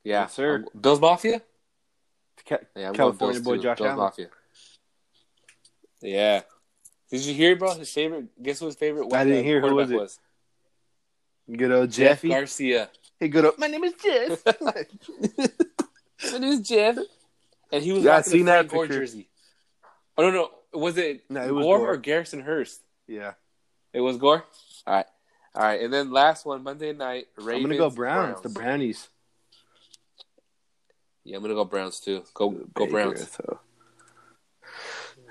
Yeah, Yes, sir. I'm- Bills Mafia. Ca- Yeah, I'm California boy. Josh Bills Allen. Mafia. Yeah. Did you hear, bro? His favorite. Guess who his favorite? I didn't hear. Who was it? Good old Jeff Jeffy. Garcia. Hey, good old. My name is Jeff. My name is Jeff. And he was Yeah, rocking the that Gore jersey. Oh no, no, was it, No, it was Gore, Gore. or Garrison Hearst? yeah, It was Gore. All right, all right, and then last one Monday night. Ravens, I'm gonna go Browns. The Brownies. Yeah, I'm gonna go Browns too. Go go Baker, Browns. so.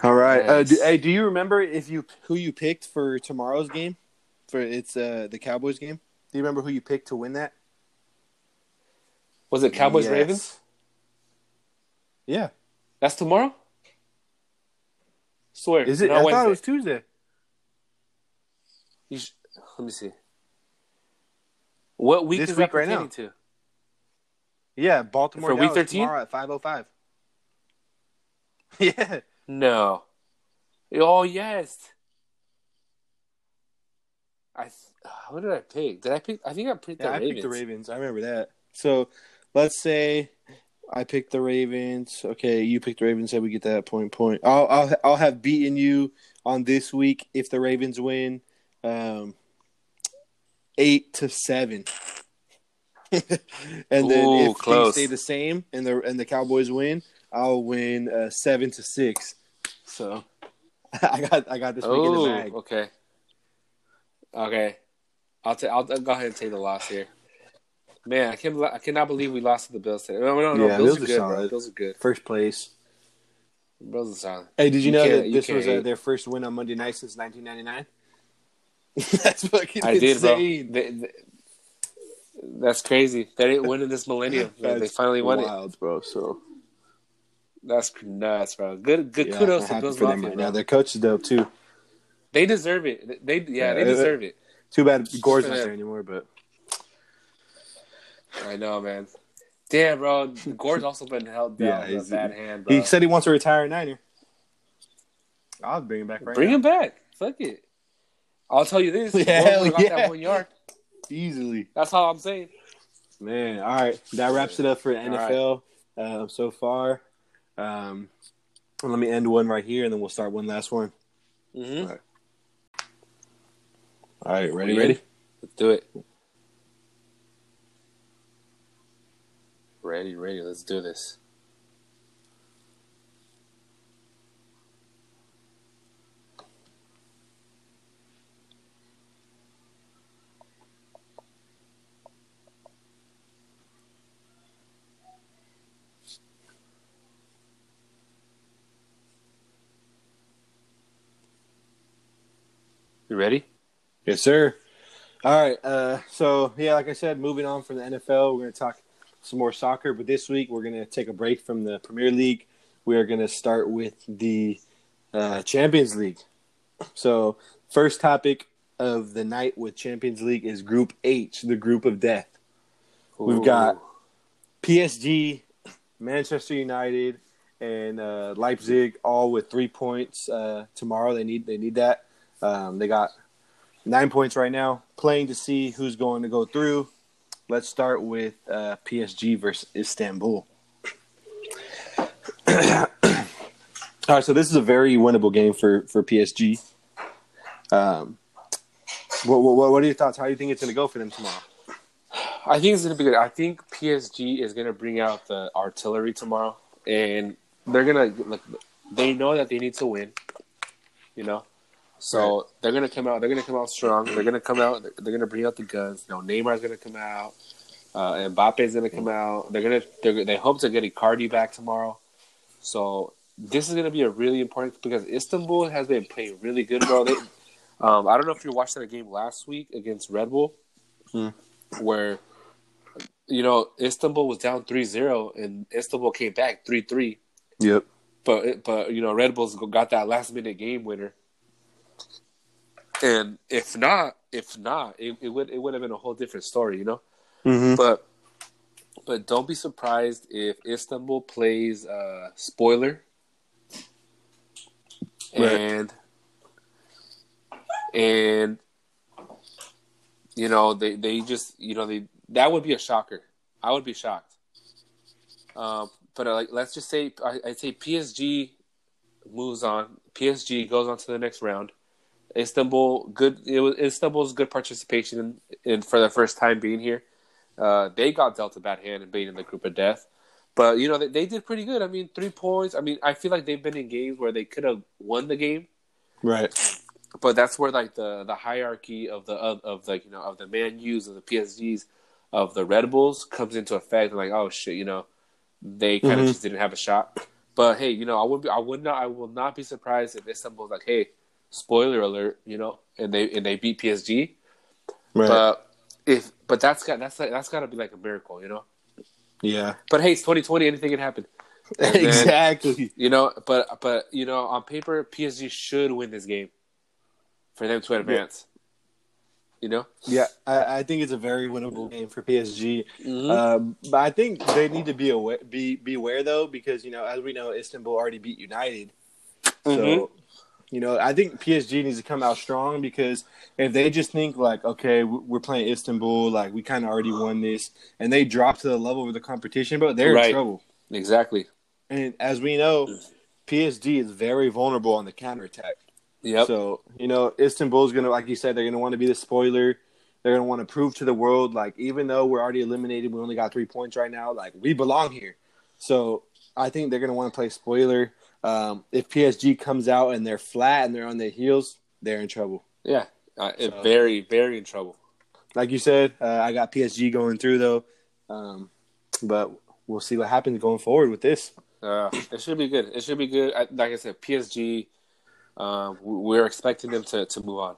All right. Uh, do, hey, do you remember if you who you picked for tomorrow's game? For it's uh, the Cowboys game. Do you remember who you picked to win that? Was it Cowboys Yes. Ravens? Yeah. That's tomorrow. Swear. Is it? I Wednesday. thought it was Tuesday. Sh- let me see. What week This is week right now. to? Yeah, Baltimore For week 13? tomorrow at five oh five. Yeah. No. Oh yes. I th- what did I pick? Did I pick? I think I picked Yeah, the I Ravens. picked the Ravens. I remember that. So let's say I picked the Ravens. Okay, you picked the Ravens. Say we get that point. Point. I'll I'll I'll have beaten you on this week if the Ravens win, um, eight to seven. and then Ooh, if close. things stay the same and the and the Cowboys win, I'll win uh, seven to six. So I got I got this week in the Oh, bag. okay. Okay, I'll take. I'll, I'll go ahead and take the loss here. Man, I can't I cannot believe we lost to the Bills today. No, no, no. Yeah, Bills, Bills are are good, bro. solid. Bills are good. First place. Bills are solid. Hey, did you, You know that this was uh, their first win on Monday night since 1999? That's fucking I did, bro. insane. They- they- that's crazy. They didn't win in this millennium. They- they finally won it. bro. So That's nuts, bro. Good, good yeah, kudos to Bills them Mafia, right bro. now. Their coach is dope too. They deserve it. They, yeah, Yeah, they deserve it. Too bad Gore's not there anymore, but I know, man. Damn, bro. Gore's also been held down Yeah, with a bad hand, bro. he said he wants to retire a Niner. I'll bring him back right Bring now. him back. Fuck it. I'll tell you this. Yeah, got yeah. that one yard. easily. That's all I'm saying. Man, all right, that wraps it up for right. NFL um, so far. Um, let me end one right here, and then we'll start one last one. Mm-hmm. Right. All right, ready? Ready? Let's do it. Ready, ready. Let's do this. You ready? Yes, sir. All right. Uh, so yeah, like I said, moving on from the NFL, we're going to talk some more soccer. But this week, we're going to take a break from the Premier League. We are going to start with the uh, Champions League. So, first topic of the night with Champions League is Group H, the group of death. We've got- PSG, Manchester United, and uh, Leipzig all with three points uh, tomorrow. They need they need that. Um, they got nine points right now, playing to see who's going to go through. Let's start with uh, PSG versus Istanbul. all right, so this is a very winnable game for for PSG. Um, what, what what are your thoughts? How do you think it's going to go for them tomorrow? I think it's gonna be good. I think PSG is gonna bring out the artillery tomorrow, and they're gonna like they know that they need to win, you know. So Right. they're gonna come out. They're gonna come out strong. They're gonna come out. They're gonna bring out the guns. You know, Neymar's gonna come out. Uh, and Mbappe's gonna come out. They're gonna. They're, they hope to get Icardi back tomorrow. So this is gonna be a really important because Istanbul has been playing really good, bro. They, um, I don't know if you watched that game last week against Red Bull, Hmm. where you know Istanbul was down 3-0 and Istanbul came back three three. Yep. But but you know Red Bulls got that last minute game winner. And if not, if not, it, it would it would have been a whole different story, you know. Mm-hmm. But but don't be surprised if Istanbul plays uh, spoiler Right. and and you know they they just you know they that would be a shocker. I would be shocked. Um, but uh, like let's just say I, I'd say PSG moves on. PSG goes on to the next round. Istanbul good. It was Istanbul's good participation in, in for the first time being here. Uh, they got dealt a bad hand and being in the group of death. But you know they, they did pretty good. I mean, three points. I mean, I feel like they've been in games where they could have won the game, Right. but that's where like the the hierarchy of the of, of like you know of the Man U's of the PSGs of the Red Bulls comes into effect. And like, oh shit, you know, they kind of Mhm. just didn't have a shot. But hey, you know, I would be, I would not I will not be surprised if Istanbul's like, hey, spoiler alert, you know, and they and they beat PSG. Right. But if but that's got that's that's got to be like a miracle, you know. yeah. But hey, it's 2020, anything can happen. Then- exactly. You know, but but you know, on paper, PSG should win this game for them to advance. You know, Yeah, I, I think it's a very winnable game for PSG. Mhm. Um, but I think they need to be aware, be beware though, because you know, as we know, Istanbul already beat United. So, Mhm. You know, I think PSG needs to come out strong because if they just think like, okay, we- we're playing Istanbul, like we kind of already won this, and they drop to the level of the competition, but they're Right. in trouble. exactly. And as we know, PSG is very vulnerable on the counterattack. Yep. So, you know, Istanbul's going to, like you said, they're going to want to be the spoiler. They're going to want to prove to the world, like, even though we're already eliminated, we only got three points right now, like, we belong here. So, I think they're going to want to play spoiler. Um, if PSG comes out and they're flat and they're on their heels, they're in trouble. yeah. Uh, So- very very in trouble. Like you said, uh, I got PSG going through, though. Um, but we'll see what happens going forward with this. Uh, it should be good. It should be good. I, like I said, PSG. We- we're expecting them to, to move on.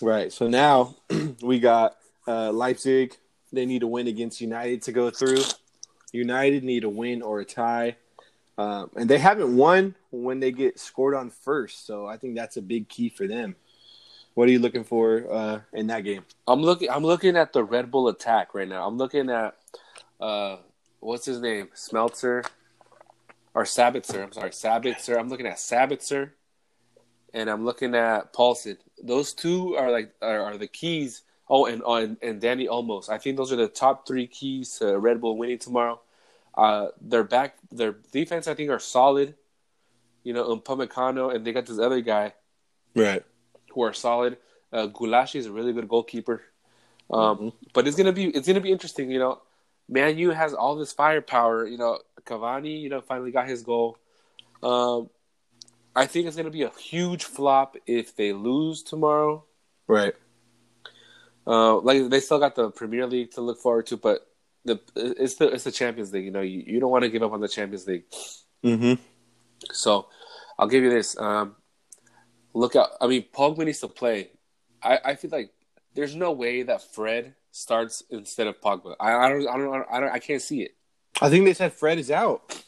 Right. So now we got uh, Leipzig. They need to win against United to go through. United need a win or a tie. Um, and they haven't won when they get scored on first. So I think that's a big key for them. What are you looking for uh, in that game? I'm looking. I'm looking at the Red Bull attack right now. I'm looking at uh, what's his name, Smeltzer or Sabitzer. I'm sorry, Sabitzer. I'm looking at Sabitzer, and I'm looking at Poulsen. Those two are like are, are the keys. Oh, and on and Danny Olmos. I think those are the top three keys to Red Bull winning tomorrow. Uh, their back, their defense, I think, are solid. You know, Upamecano, and they got this other guy Right. who are solid. Uh, Gulácsi is a really good goalkeeper. Um, But it's gonna be it's gonna be interesting. You know, Man U has all this firepower. You know, Cavani, you know, finally got his goal. Um, I think it's gonna be a huge flop if they lose tomorrow. Right. Uh, like they still got the Premier League to look forward to, but the it's the it's the Champions League. You know, you, you don't want to give up on the Champions League. Mm-hmm. So I'll give you this. Um, look out. I mean, Pogba needs to play. I, I feel like there's no way that Fred starts instead of Pogba. I, I don't I don't I don't I can't see it. I think they said Fred is out.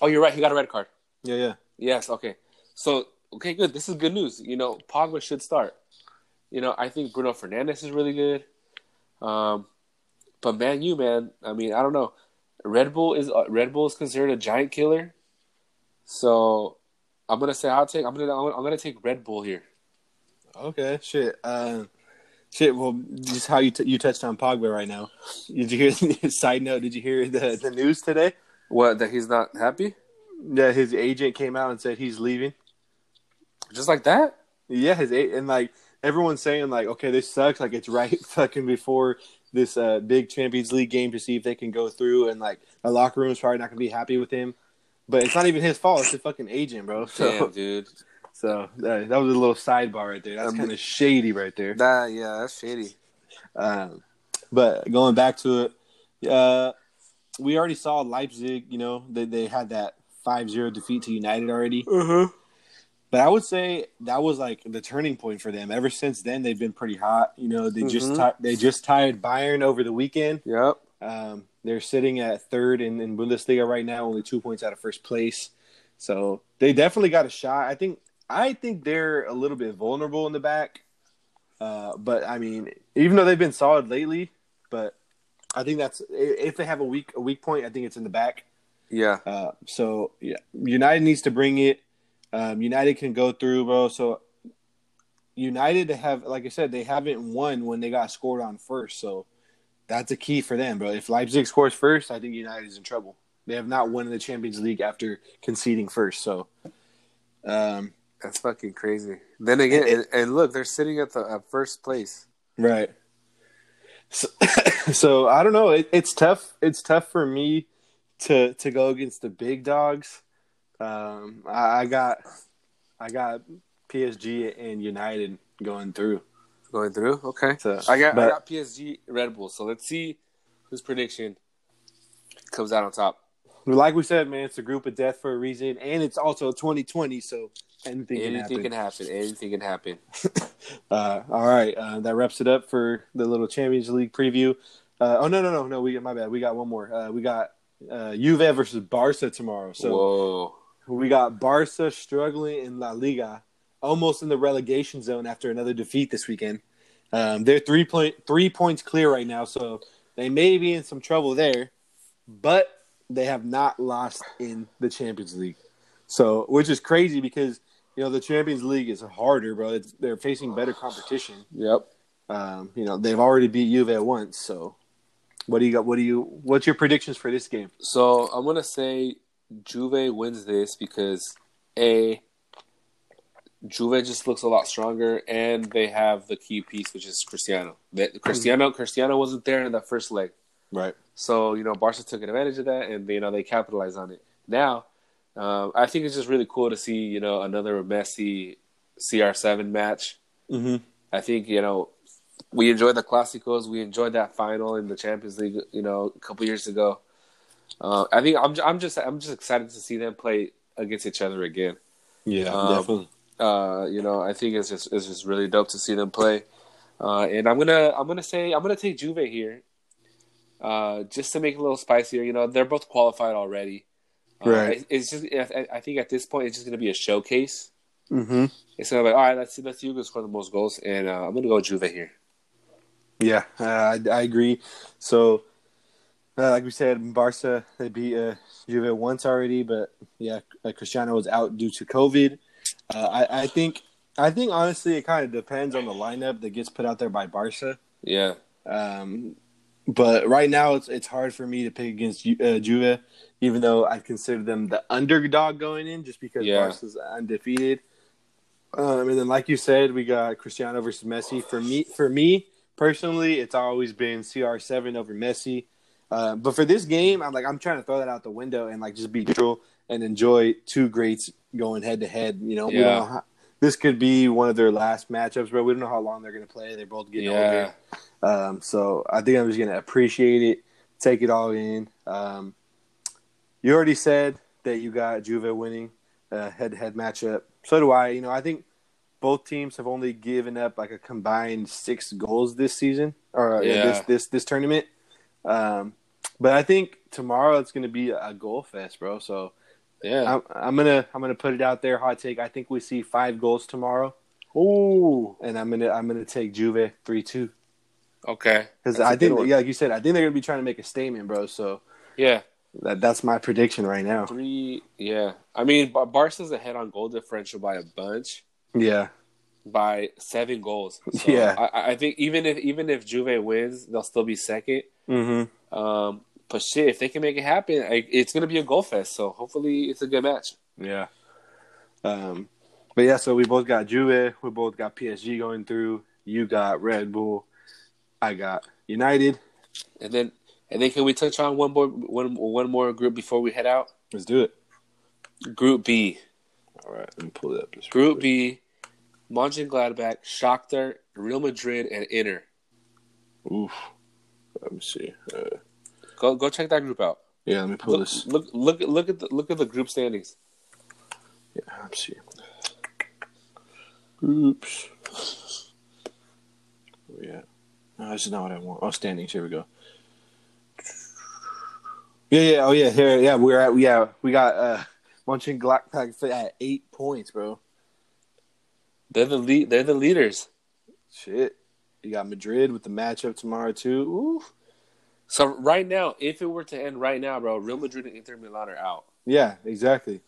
Oh, you're right. He got a red card. Yeah, yeah. Yes. Okay. So okay, good. This is good news. You know, Pogba should start. You know, I think Bruno Fernandes is really good. Um, but man, you man, I mean, I don't know. Red Bull is uh, Red Bull is considered a giant killer. So I'm gonna say I'll take. I'm gonna I'm gonna take Red Bull here. Okay, shit. Uh, shit. Well, just how you t- you touched on Pogba right now. Did you hear? side note: Did you hear the the news today? What? That he's not happy? That his agent came out and said he's leaving. Just like that? Yeah, his and like everyone's saying like, okay, this sucks. Like it's right fucking before this uh, big Champions League game to see if they can go through, and like the locker room is probably not gonna be happy with him. But it's not even his fault. It's the fucking agent, bro. So, Damn, dude. So uh, that was a little sidebar right there. That's Um, kind of shady right there. That yeah, that's shady. Um, but going back to it, uh, we already saw Leipzig. You know, they they had that 5-0 defeat to United already. Uh-huh. But I would say that was like the turning point for them. Ever since then, they've been pretty hot. You know, they just Mhm. ti- they just tied Bayern over the weekend. Yep. Um, they're sitting at third in, in Bundesliga right now, only two points out of first place. So they definitely got a shot. I think I think they're a little bit vulnerable in the back. Uh, but I mean, even though they've been solid lately, but I think that's if they have a weak a weak point, I think it's in the back. Yeah. Uh, so yeah, United needs to bring it. Um, United can go through, bro. So United have, like I said, they haven't won when they got scored on first. So that's a key for them, bro. If Leipzig scores first, I think United is in trouble. They have not won in the Champions League after conceding first. So, um, That's fucking crazy. Then again, and, and look, they're sitting at the at first place. right. So, so I don't know. It, it's tough. It's tough for me to to go against the big dogs. Um, I, I got I got PSG and United going through. Going through, okay. So I got I got PSG Red Bull. So let's see whose prediction comes out on top. like we said, man, it's a group of death for a reason, and it's also 2020, so anything, Anything can can happen. Anything can happen. happen. Uh, all right, uh, that wraps it up for the little Champions League preview. Uh, oh no, no, no, no. We my bad. We got one more. Uh, we got uh, Juve versus Barca tomorrow. So Whoa. We got Barca struggling in La Liga, almost in the relegation zone after another defeat this weekend. Um, they're three point three points clear right now, so they may be in some trouble there, but they have not lost in the Champions League. So, which is crazy because you know the Champions League is harder, bro. It's, they're facing better competition. Yep. Um, you know they've already beat Juve once. So, what do you got? What do you? What's your predictions for this game? So I'm gonna say Juve wins this because a Juve just looks a lot stronger, and they have the key piece, which is Cristiano. That Cristiano Cristiano wasn't there in that first leg, Right. so you know Barca took advantage of that, and you know they capitalized on it. Now, um, I think it's just really cool to see you know another Messi CR7 match. Mm-hmm. I think you know we enjoyed the Clásicos. We enjoyed that final in the Champions League. You know, a couple years ago. Uh, I think I'm I'm just I'm just excited to see them play against each other again. Yeah, Um, definitely. Uh, you know, I think it's just it's just really dope to see them play. Uh, and I'm gonna I'm gonna say I'm gonna take Juve here, uh, just to make it a little spicier. You know, they're both qualified already. Uh, Right. it- It's just I I think at this point it's just gonna be a showcase. Mm-hmm. It's gonna be like, all right. Let's see. Let's see who can score the most goals, and uh, I'm gonna go Juve here. Yeah, uh, I, I agree. So, uh, like we said, Barca they beat uh, Juve once already, but yeah, uh, Cristiano was out due to COVID. Uh, I, I think, I think honestly, it kind of depends on the lineup that gets put out there by Barca. Yeah, Um, but right now, it's it's hard for me to pick against Ju- uh, Juve, even though I consider them the underdog going in, just because Yeah. Barca's undefeated. Um, and then, like you said, we got Cristiano versus Messi. For me, for me personally, it's always been CR7 over Messi. Uh, but for this game, I'm like I'm trying to throw that out the window and like just be neutral and enjoy two greats going head to head. You know, we don't Yeah. know how, this could be one of their last matchups, bro. We don't know how long they're going to play. They're both getting older. Um, so I think I'm just gonna appreciate it, take it all in. Um, you already said that you got Juve winning a head-to-head matchup. So do I. You know, I think both teams have only given up like a combined six goals this season or uh, Yeah. this this this tournament. Um, but I think tomorrow it's gonna be a goal fest, bro. So Yeah. I'm, I'm gonna I'm gonna put it out there, hot take. I think we see five goals tomorrow, Ooh. and I'm gonna I'm gonna take Juve three two. Okay. Because I think, yeah, like you said, I think they're gonna be trying to make a statement, bro. So Yeah. that that's my prediction right now. Three. Yeah. I mean, Bar- Barca's ahead on goal differential by a bunch, Yeah, by seven goals. So Yeah. I, I think even if even if Juve wins, they'll still be second. mm-hmm. Um, but shit, if they can make it happen, I, it's gonna be a goal fest. So hopefully, it's a good match. yeah. Um, but yeah, so we both got Juve, we both got PSG going through. You got Red Bull, I got United. And then, and then, can we touch on one more one one more group before we head out? Let's do it. Group B. All right, let me pull it up. Group B, Mönchengladbach, Shakhtar, Real Madrid, and Inter. Oof. Let me see. Uh, Go go check that group out. yeah, let me pull Look this. look look at look at the look at the group standings. Yeah, let me see. Groups. Oh, yeah. No, this is not what I want. Oh, standings. Here we go. Yeah, yeah. Oh, yeah. Here, yeah. We're at. Yeah, we got uh, Mönchengladbach at eight points, bro. They're the lead. They're the leaders. Shit. You got Madrid with the matchup tomorrow too. Ooh. So right now, if it were to end right now, bro, Real Madrid and Inter Milan are out. Yeah, exactly.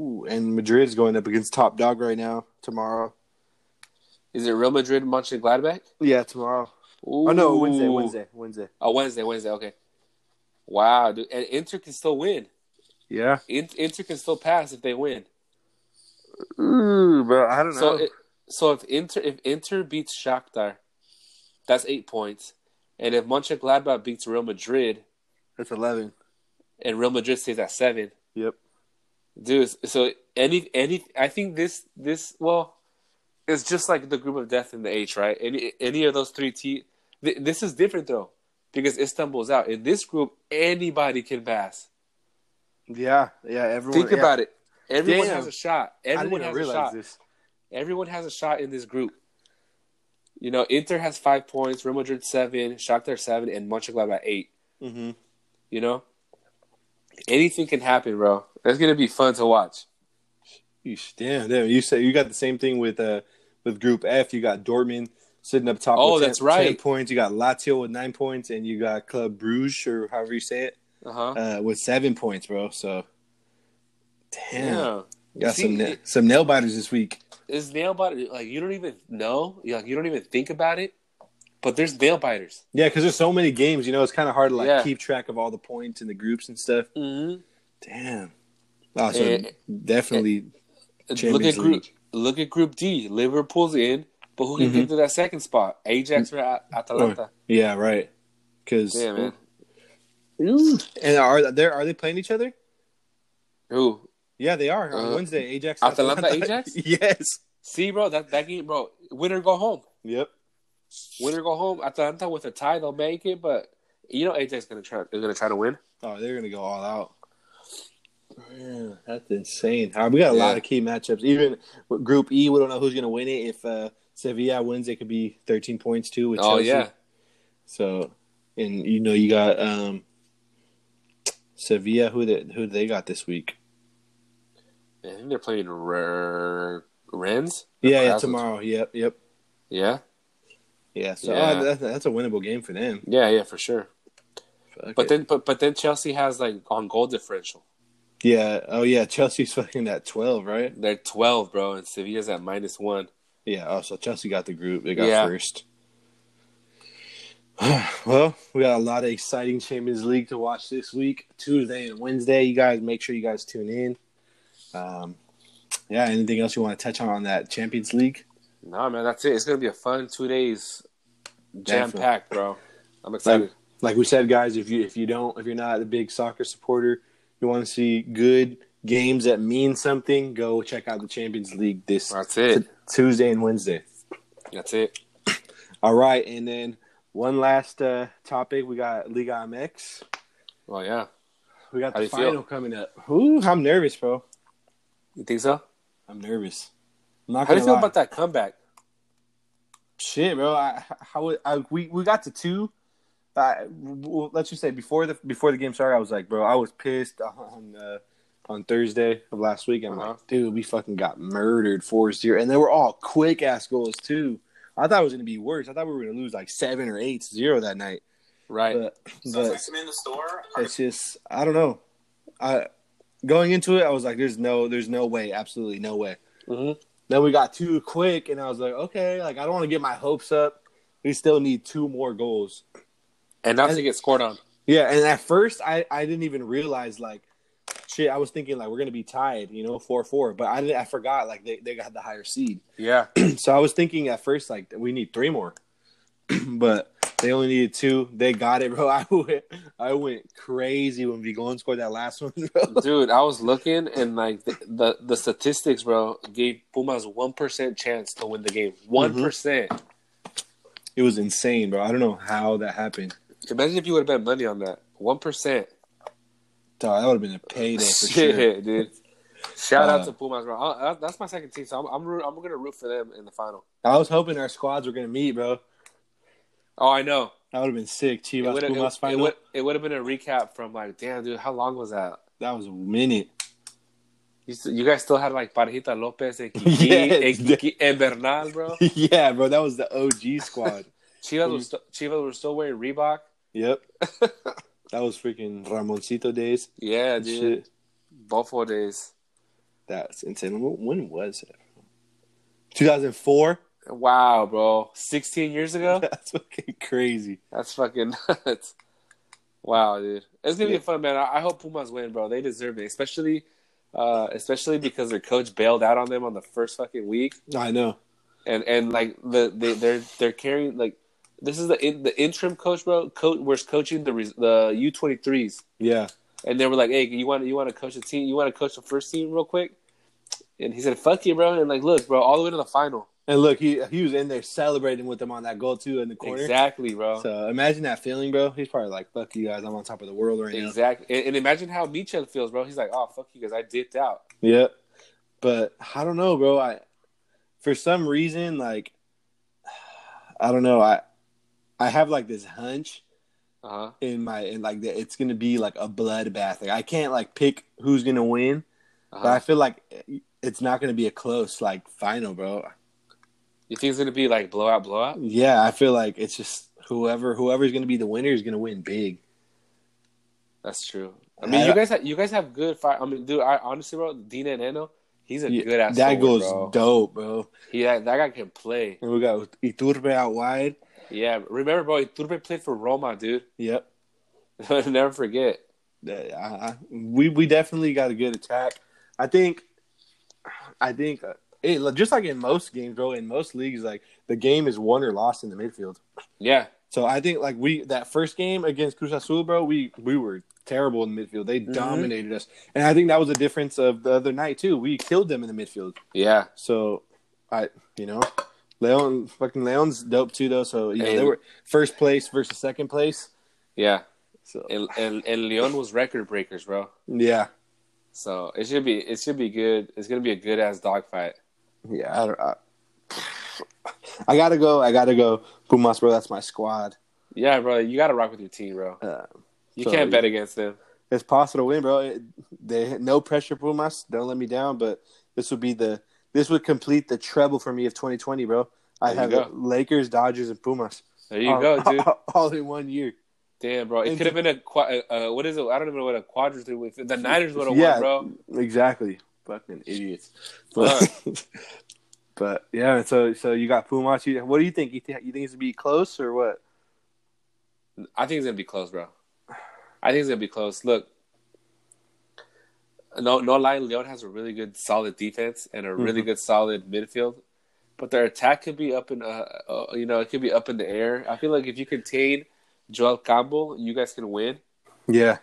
Ooh, and Madrid's going up against top dog right now tomorrow. Is it Real Madrid and Mönchengladbach? Yeah, tomorrow. Ooh. Oh no, Wednesday, Wednesday, Wednesday. Oh, Wednesday, Wednesday. Okay. Wow, dude. and Inter can still win. Yeah. Inter can still pass if they win. Ooh, bro, I don't know. So, it, so if Inter if Inter beats Shakhtar, that's eight points, and if Mönchengladbach beats Real Madrid That's eleven. and Real Madrid stays at seven, Yep. dude. So any any I think this this well, it's just like the group of death in the H, right? Any any of those three T. Th- this is different though because Istanbul's out. In this group, anybody can pass. Yeah, yeah. Everyone. Think about it. Everyone Damn. has a shot. Everyone has a shot. this. Everyone has a shot in this group. You know, Inter has five points, Real Madrid seven, Shakhtar seven, and Mönchengladbach eight. Mm-hmm. You know, anything can happen, bro. It's gonna be fun to watch. Damn, damn. You say you got the same thing with uh with Group F. You got Dortmund sitting up top. Oh, with 10 that's right. 10 points. You got Lazio with nine points, and you got Club Bruges or however you say it Uh-huh. uh, with seven points, bro. So, damn, Yeah, got See, some na- some nail biters this week. It's nail biter. Like you don't even know. You like you don't even think about it. But there's nail biters. Yeah, because there's so many games. You know, it's kind of hard to like Yeah. keep track of all the points and the groups and stuff. Mm-hmm. Damn. Oh, so Eh, definitely. Look at group. League. Look at Group D. Liverpool's in, but who can Mhm. get to that second spot? Ajax or At- Atalanta? yeah, right. Because Yeah, man. and are they are they playing each other? Who? Yeah, they are on Uh, Wednesday. Ajax, Atalanta, Ajax? yes. See, bro, that that game, bro. Winner go home. Yep. Winner go home. Atalanta with a tie, they'll make it. But you know, Ajax gonna try. They're gonna try to win. Oh, they're gonna go all out. Man, that's insane. Right, we got a lot of key matchups. Even Group E, we don't know who's gonna win it. If uh, Sevilla wins, it could be 13 points too. With Oh Chelsea. yeah, So, and you know, you got um, Sevilla. Who they who they got this week? I think they're playing R- Rennes. Yeah, yeah, tomorrow. Yep, yep. Yeah, Yeah, so Yeah. uh, that's, that's a winnable game for them. yeah, yeah, for sure. Fuck But it. then, but but then Chelsea has like on goal differential. yeah, oh yeah, Chelsea's fucking at twelve, right? They're twelve, bro, and Sevilla's at minus one. Yeah. Oh, so Chelsea got the group. They got Yeah. first. well, we got a lot of exciting Champions League to watch this week, Tuesday and Wednesday. You guys make sure you guys tune in. Um, yeah. Anything else you want to touch on on that Champions League? No, man, that's it. It's gonna be a fun two days, jam packed, bro. I'm excited. Like we said, guys, if you if you don't if you're not a big soccer supporter, you want to see good games that mean something, go check out the Champions League this That's it. t- Tuesday and Wednesday. That's it. All right, and then one last uh, topic. We got Liga MX. Well, yeah, We got How the you feel? final coming up. Ooh, I'm nervous, bro. You think so? I'm nervous. I'm not How do gonna you feel lie. about that comeback? Shit, bro. I, how I, we we got to two. I, well, let's just say before the before the game started, I was like, bro, I was pissed on uh, on Thursday of last week. I'm Uh-huh. like, dude, we fucking got murdered 4-0. and they were all quick ass goals too. I thought it was gonna be worse. I thought we were gonna lose like seven or eight zero that night. Right. But but it's just I don't know. I going into it, I was like, there's no there's no way, absolutely no way. hmm Then we got two quick, and I was like, okay, like I don't want to get my hopes up. We still need two more goals. And not And- to get scored on. Yeah, and at first I, I didn't even realize like shit. I was thinking like we're gonna be tied, you know, four four. But I didn't, I forgot like they, they got the higher seed. Yeah. so I was thinking at first like we need three more. but They only needed two. They got it, bro. I went, I went crazy when Vigon scored that last one, bro. Dude, I was looking and like the the, the statistics, bro, gave Pumas one percent chance to win the game. One It was insane, bro. I don't know how that happened. Imagine if you would have bet money on that. One percent. That would have been a payday for Shit, sure. dude. Shout out Uh, to Pumas, bro. I, that- that's my second team, so I'm I'm, I'm gonna root for them in the final. I was hoping our squads were gonna meet, bro. Oh, I know. That would have been sick. It Chivas would Pumas have final. it would have been a recap from like, damn, dude, how long was that? that was a minute. You, you guys still had like Parejita Lopez and Kiki, Yes. and, Kiki and Bernal, bro. yeah, bro. That was the OG squad. Chivas was st- Chivas were still wearing Reebok. yep. That was freaking Ramoncito days. Yeah, dude. Shit. Buffalo days. That's insane. When when was it? 2004. Wow, bro. 16 years ago? That's fucking crazy. That's fucking nuts. Wow, dude. It's gonna Yeah. be fun, man. I, I hope Pumas win, bro. They deserve it, especially, uh, especially because their coach bailed out on them on the first fucking week, I know. and and like the they they're they're carrying like this is the in, the interim coach, bro. Coach was coaching the the U twenty threes, Yeah. and they were like, "Hey, you want you want to coach the team? You want to coach the first team real quick?" And he said, "Fuck you, bro." And like, look, bro, all the way to the final. And look, he he was in there celebrating with them on that goal too in the corner. Exactly, bro. So imagine that feeling, bro. He's probably like, "Fuck you guys, I'm on top of the world right now." Exactly. And, and imagine how Michel feels, bro. He's like, "Oh, fuck you guys, I dipped out." Yep. But I don't know, bro. I for some reason, like I don't know, I I have like this hunch Uh huh. in my in like that it's gonna be like a bloodbath. Like I can't like pick who's gonna win, but I Uh-huh. feel like it's not gonna be a close like final, bro. You think it's gonna be like blowout, blowout? Yeah, I feel like it's just whoever whoever's gonna be the winner is gonna win big. That's true. I mean, I- you guys have you guys have good fight. I mean, dude, I honestly, bro, Dinenno, he's a Yeah, good ass. that goes bro. dope, bro. Yeah, that guy can play. And we got Iturbe out wide. Yeah, remember, bro, Iturbe played for Roma, dude. Yep. Never forget. I, I, we we definitely got a good attack. I think, I think, uh, it, just like in most games, bro. In most leagues, like the game is won or lost in the midfield. Yeah, So I think like we that first game against Cruz Azul, bro, we we were terrible in the midfield. They mm-hmm. dominated us, and I think that was the difference of the other night too. We killed them in the midfield. yeah. So I, you know, Leon fucking Leon's dope too though. So you know Hey. they were first place versus second place. Yeah, So and, and and Leon was record breakers, bro. yeah, So it should be it should be good. It's gonna be a good ass dogfight. Yeah. I, don't, I, I gotta go. I gotta go. Pumas, bro. That's my squad. Yeah, bro, you gotta rock with your team, bro. Uh, You So- can't bet against them. it's possible to win, bro. It, they no pressure, Pumas. Don't let me down. But this would be the this would complete the treble for me of 2020, bro. I There have. Lakers, Dodgers, and Pumas. There you all, go, dude. All in one year. Damn, bro. It could have been a qua- uh, what is it? I don't even know what a quadruple with. The Niners would have Yeah, won, bro. Exactly. Fucking idiots. But, but yeah, so so you got Pumas. What do you think? You, think you think it's gonna be close or what? I think it's gonna be close, bro. I think it's gonna be close. Look, no, no lie. Leon has a really good, solid defense and a really Mm-hmm. good, solid midfield. But their attack could be up in, uh, uh, you know, it could be up in the air. I feel like if you contain Joel Campbell, you guys can win. Yeah.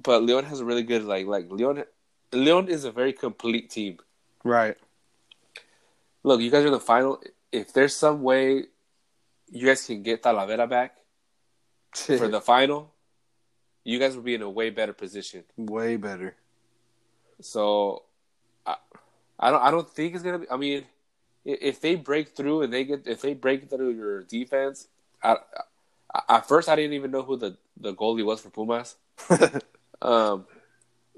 But Leon has a really good, like, like Leon. Leon is a very complete team. Right. Look, you guys are in the final. If there's some way you guys can get Talavera back for the final, you guys will be in a way better position. Way better. So, I, I don't, I don't think it's gonna be. I mean, if they break through and they get, if they break through your defense, I, I, at first I didn't even know who the the goalie was for Pumas. Um,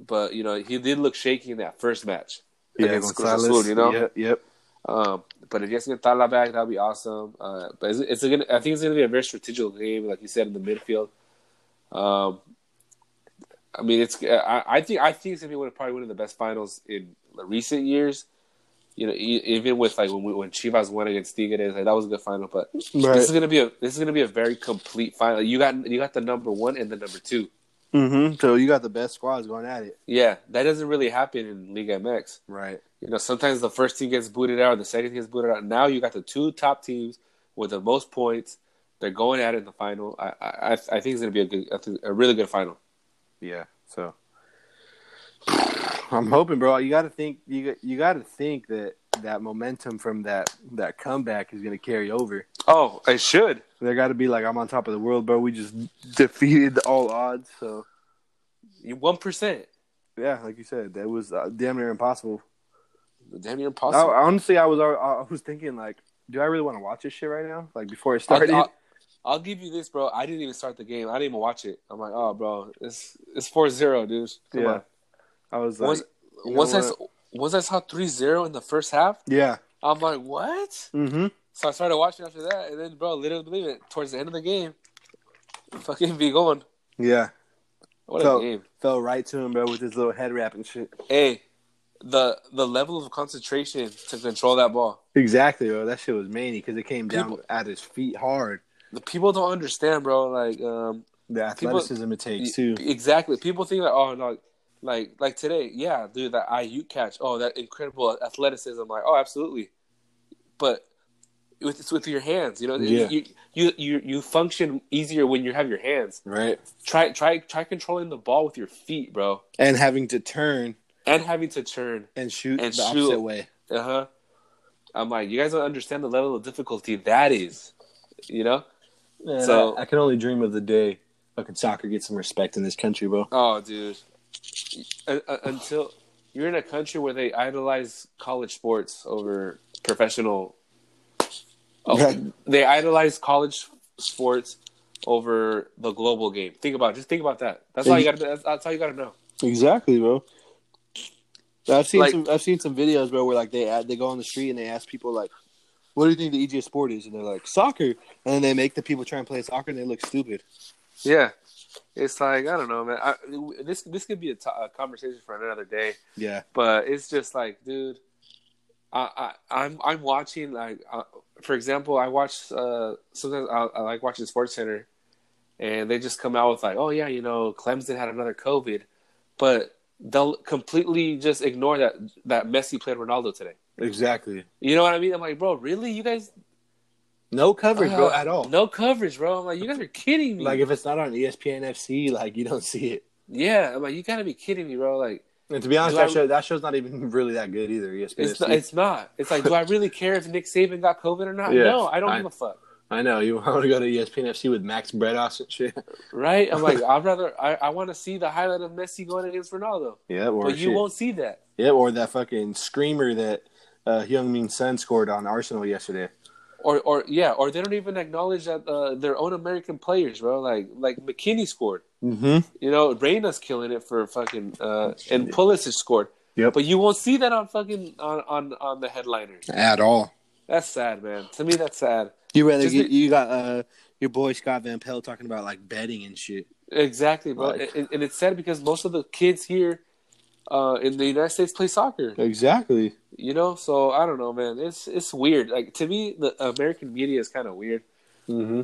but you know he did look shaky in that first match Yeah, against Cruz Azul, you know. Yep. yep. Um, but if you guys can get Tala back, that'd be awesome. Uh, but it's, it's gonna, I think it's gonna be a very strategic game, like you said in the midfield. Um, I mean, it's. I, I think I think it's gonna be one of probably one of the best finals in the recent years. You know, even with like when we, when Chivas won against Tigres, like that was a good final. But this is gonna be a this is gonna be a very complete final. You got you got the number one and the number two. Mm-hmm. So you got the best squads going at it. Yeah, that doesn't really happen in League MX. Right. You know, sometimes the first team gets booted out, the second team gets booted out. Now you got the two top teams with the most points They're going at it in the final. I I, I think it's gonna be a good, a really good final. Yeah. So I'm hoping, bro. You got to think. You you got to think that that momentum from that that comeback is going to carry over. Oh, it should. There got to be like I'm on top of the world, bro. We just defeated all odds. So one percent. Yeah, like you said, that was uh, damn near impossible. Damn near impossible. I, honestly, I was I was thinking like, do I really want to watch this shit right now? Like before it started. I'll, I'll, I'll, give you this, bro. I didn't even start the game. I didn't even watch it. I'm like, oh, bro, it's it's 4-0, dude. Come yeah. On. I was like, once, once I once I saw 3-0 in the first half. Yeah. I'm like, what? Mm-hmm. So I started watching after that, and then, bro, literally believe it. Towards the end of the game, fucking Vigon. Yeah. What fell, a game. Fell right to him, bro, with his little head wrap and shit. Hey, the the level of concentration to control that ball. Exactly, bro. That shit was many because it came down at his feet hard. The people don't understand, bro. Like um, the athleticism people, it takes too. Exactly. People think like, oh no, like like today, yeah, dude, that IU catch. Oh, that incredible athleticism. Like, oh, absolutely. But with it's with your hands, you know. Yeah. You, you you you function easier when you have your hands. Right. Try try try controlling the ball with your feet, bro. And having to turn. And having to turn and shoot and the shoot. opposite way. Uh huh. I'm like, you guys don't understand the level of difficulty that is. You know. Man, so I, I, can only dream of the day fucking soccer gets some respect in this country, bro. Oh, dude. Uh, uh, until you're in a country where they idolize college sports over professional Oh, they idolize college sports over the global game. Think about it. just think about that. That's all you got. That's, that's all you got to know. Exactly, bro. I've seen like, some. I've seen some videos, bro, where like they add, they go on the street and they ask people like, "What do you think the easiest sport is?" And they're like, "Soccer," and then they make the people try and play soccer and they look stupid. Yeah, it's like I don't know, man. I, this this could be a, t- a conversation for another day. Yeah, but it's just like, dude, I, I I'm I'm watching like uh, for example, I watch uh, sometimes I, I like watching SportsCenter, and they just come out with like, oh yeah, you know, Clemson had another COVID, but they'll completely just ignore that that Messi played Ronaldo today. Exactly. You know what I mean? I'm like, bro, really? You guys? No coverage, uh, bro, at all. No coverage, bro. I'm like, you guys are kidding me. Like, if it's not on ESPN FC, like you don't see it. Yeah, I'm like, you gotta be kidding me, bro. Like, and to be honest, that, I, show, that show's not even really that good either. ESPN. It's not, it's not. It's like, do I really care if Nick Saban got COVID or not? Yeah, no, I don't I, give a fuck. I know you want to go to ESPN FC with Max Bretos and shit, right? I'm like, I'd rather I, I want to see the highlight of Messi going against Ronaldo. Yeah, or but you won't see that. Yeah, or that fucking screamer that uh, Heung-min Son scored on Arsenal yesterday. Or, or yeah, or they don't even acknowledge that uh, their own American players, bro. Like, like McKennie scored. Mm-hmm. You know, Reyna's killing it for fucking, uh, and Pulisic scored. Yep. But you won't see that on fucking on on, on the headliners at all. That's sad, man. To me, that's sad. You rather get, you got uh your boy Scott Van Pelt talking about like betting and shit. Exactly, bro. Like, and, and, it's sad because most of the kids here uh, in the United States play soccer. Exactly. You know, so I don't know, man. It's it's weird. Like to me, the American media is kind of weird. Mm-hmm.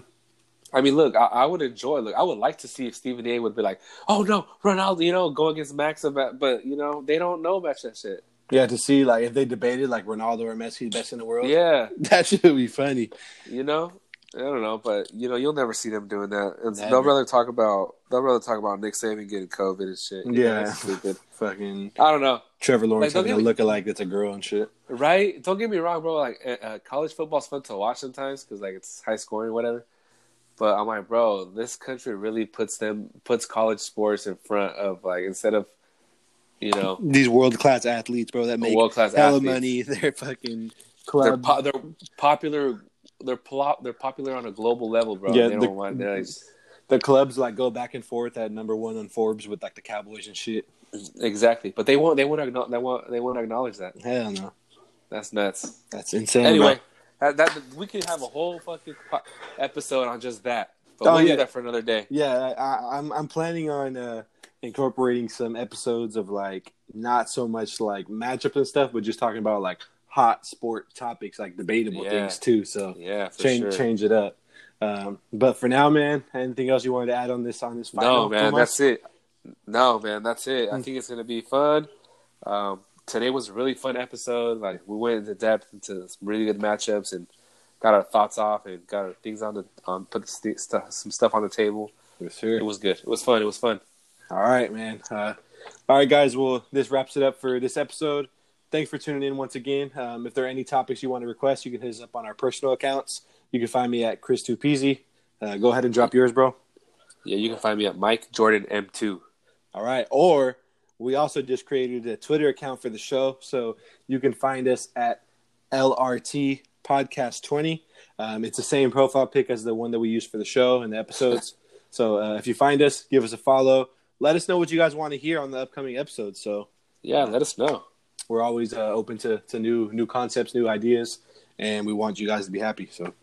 I mean, look, I, I, would enjoy. Look, I would like to see if Stephen A. would be like, "Oh no, Ronaldo, you know, go against Max," about, but you know, they don't know about that shit. Yeah, to see like if they debated like Ronaldo or Messi the best in the world. Yeah, that should be funny. You know, I don't know, but you know, you'll never see them doing that. And they'll rather talk about they'll rather talk about Nick Saban getting COVID and shit. Yeah, stupid. Fucking. I don't know. Trevor Lawrence like, having a look like it's a girl and shit. Right? Don't get me wrong, bro. Like uh, college football's fun to watch sometimes because like it's high scoring, whatever. But I'm like, bro, this country really puts them puts college sports in front of like instead of you know these world class athletes, bro, that make world class hella athletes. money. They're fucking club. They're, po- they're popular. They're pl- they're popular on a global level, bro. Yeah, they the, want, the clubs like go back and forth at number one on Forbes with like the Cowboys and shit. Exactly, but they won't. They won't. They won't. They won't acknowledge that. Hell no. That's nuts. That's insane. Anyway. That, that we could have a whole fucking episode on just that. But oh, we'll yeah. do that for another day. Yeah, I, am I'm, I'm planning on uh, incorporating some episodes of like not so much like matchups and stuff, but just talking about like hot sport topics, like debatable yeah. things too. So yeah, change sure. change it up. Um, but for now, man, anything else you wanted to add on this on this final? No, man, that's it. No, man, that's it. I hmm. think it's gonna be fun. Um, today was a really fun episode. Like we went into depth into some really good matchups, and got our thoughts off and got our things on the um, put st- stuff, some stuff on the table. Sir. It was good. It was fun. It was fun. All right, man. Uh, all right, guys. Well, this wraps it up for this episode. Thanks for tuning in once again. Um, if there are any topics you want to request, you can hit us up on our personal accounts. You can find me at Chris Tupizi. Uh, go ahead and drop yours, bro. Yeah, you can find me at Mike Jordan M2. All right. Or we also just created a Twitter account for the show, so you can find us at LRT Podcast 20. Um, it's the same profile pic as the one that we use for the show and the episodes. so uh, if you find us, give us a follow. Let us know what you guys want to hear on the upcoming episodes. So Yeah, let us know. We're always uh, open to, to new new concepts, new ideas, and we want you guys to be happy. So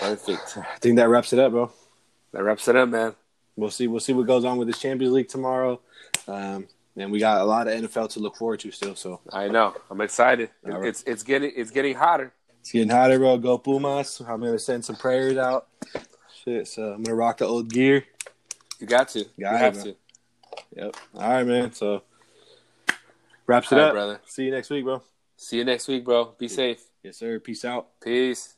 Perfect. I think that wraps it up, bro. That wraps it up, man. We'll see. We'll see what goes on with this Champions League tomorrow. Um, and we got a lot of NFL to look forward to still. So I know. I'm excited. Right. It's it's getting it's getting hotter. it's getting hotter, bro. Go Pumas. I'm gonna send some prayers out. Shit. So I'm gonna rock the old gear. You got to. you Got it, have man. to. Yep. All right, man. So wraps it All up, brother. See you next week, bro. See you next week, bro. Be safe. Yes, sir. Peace out. Peace.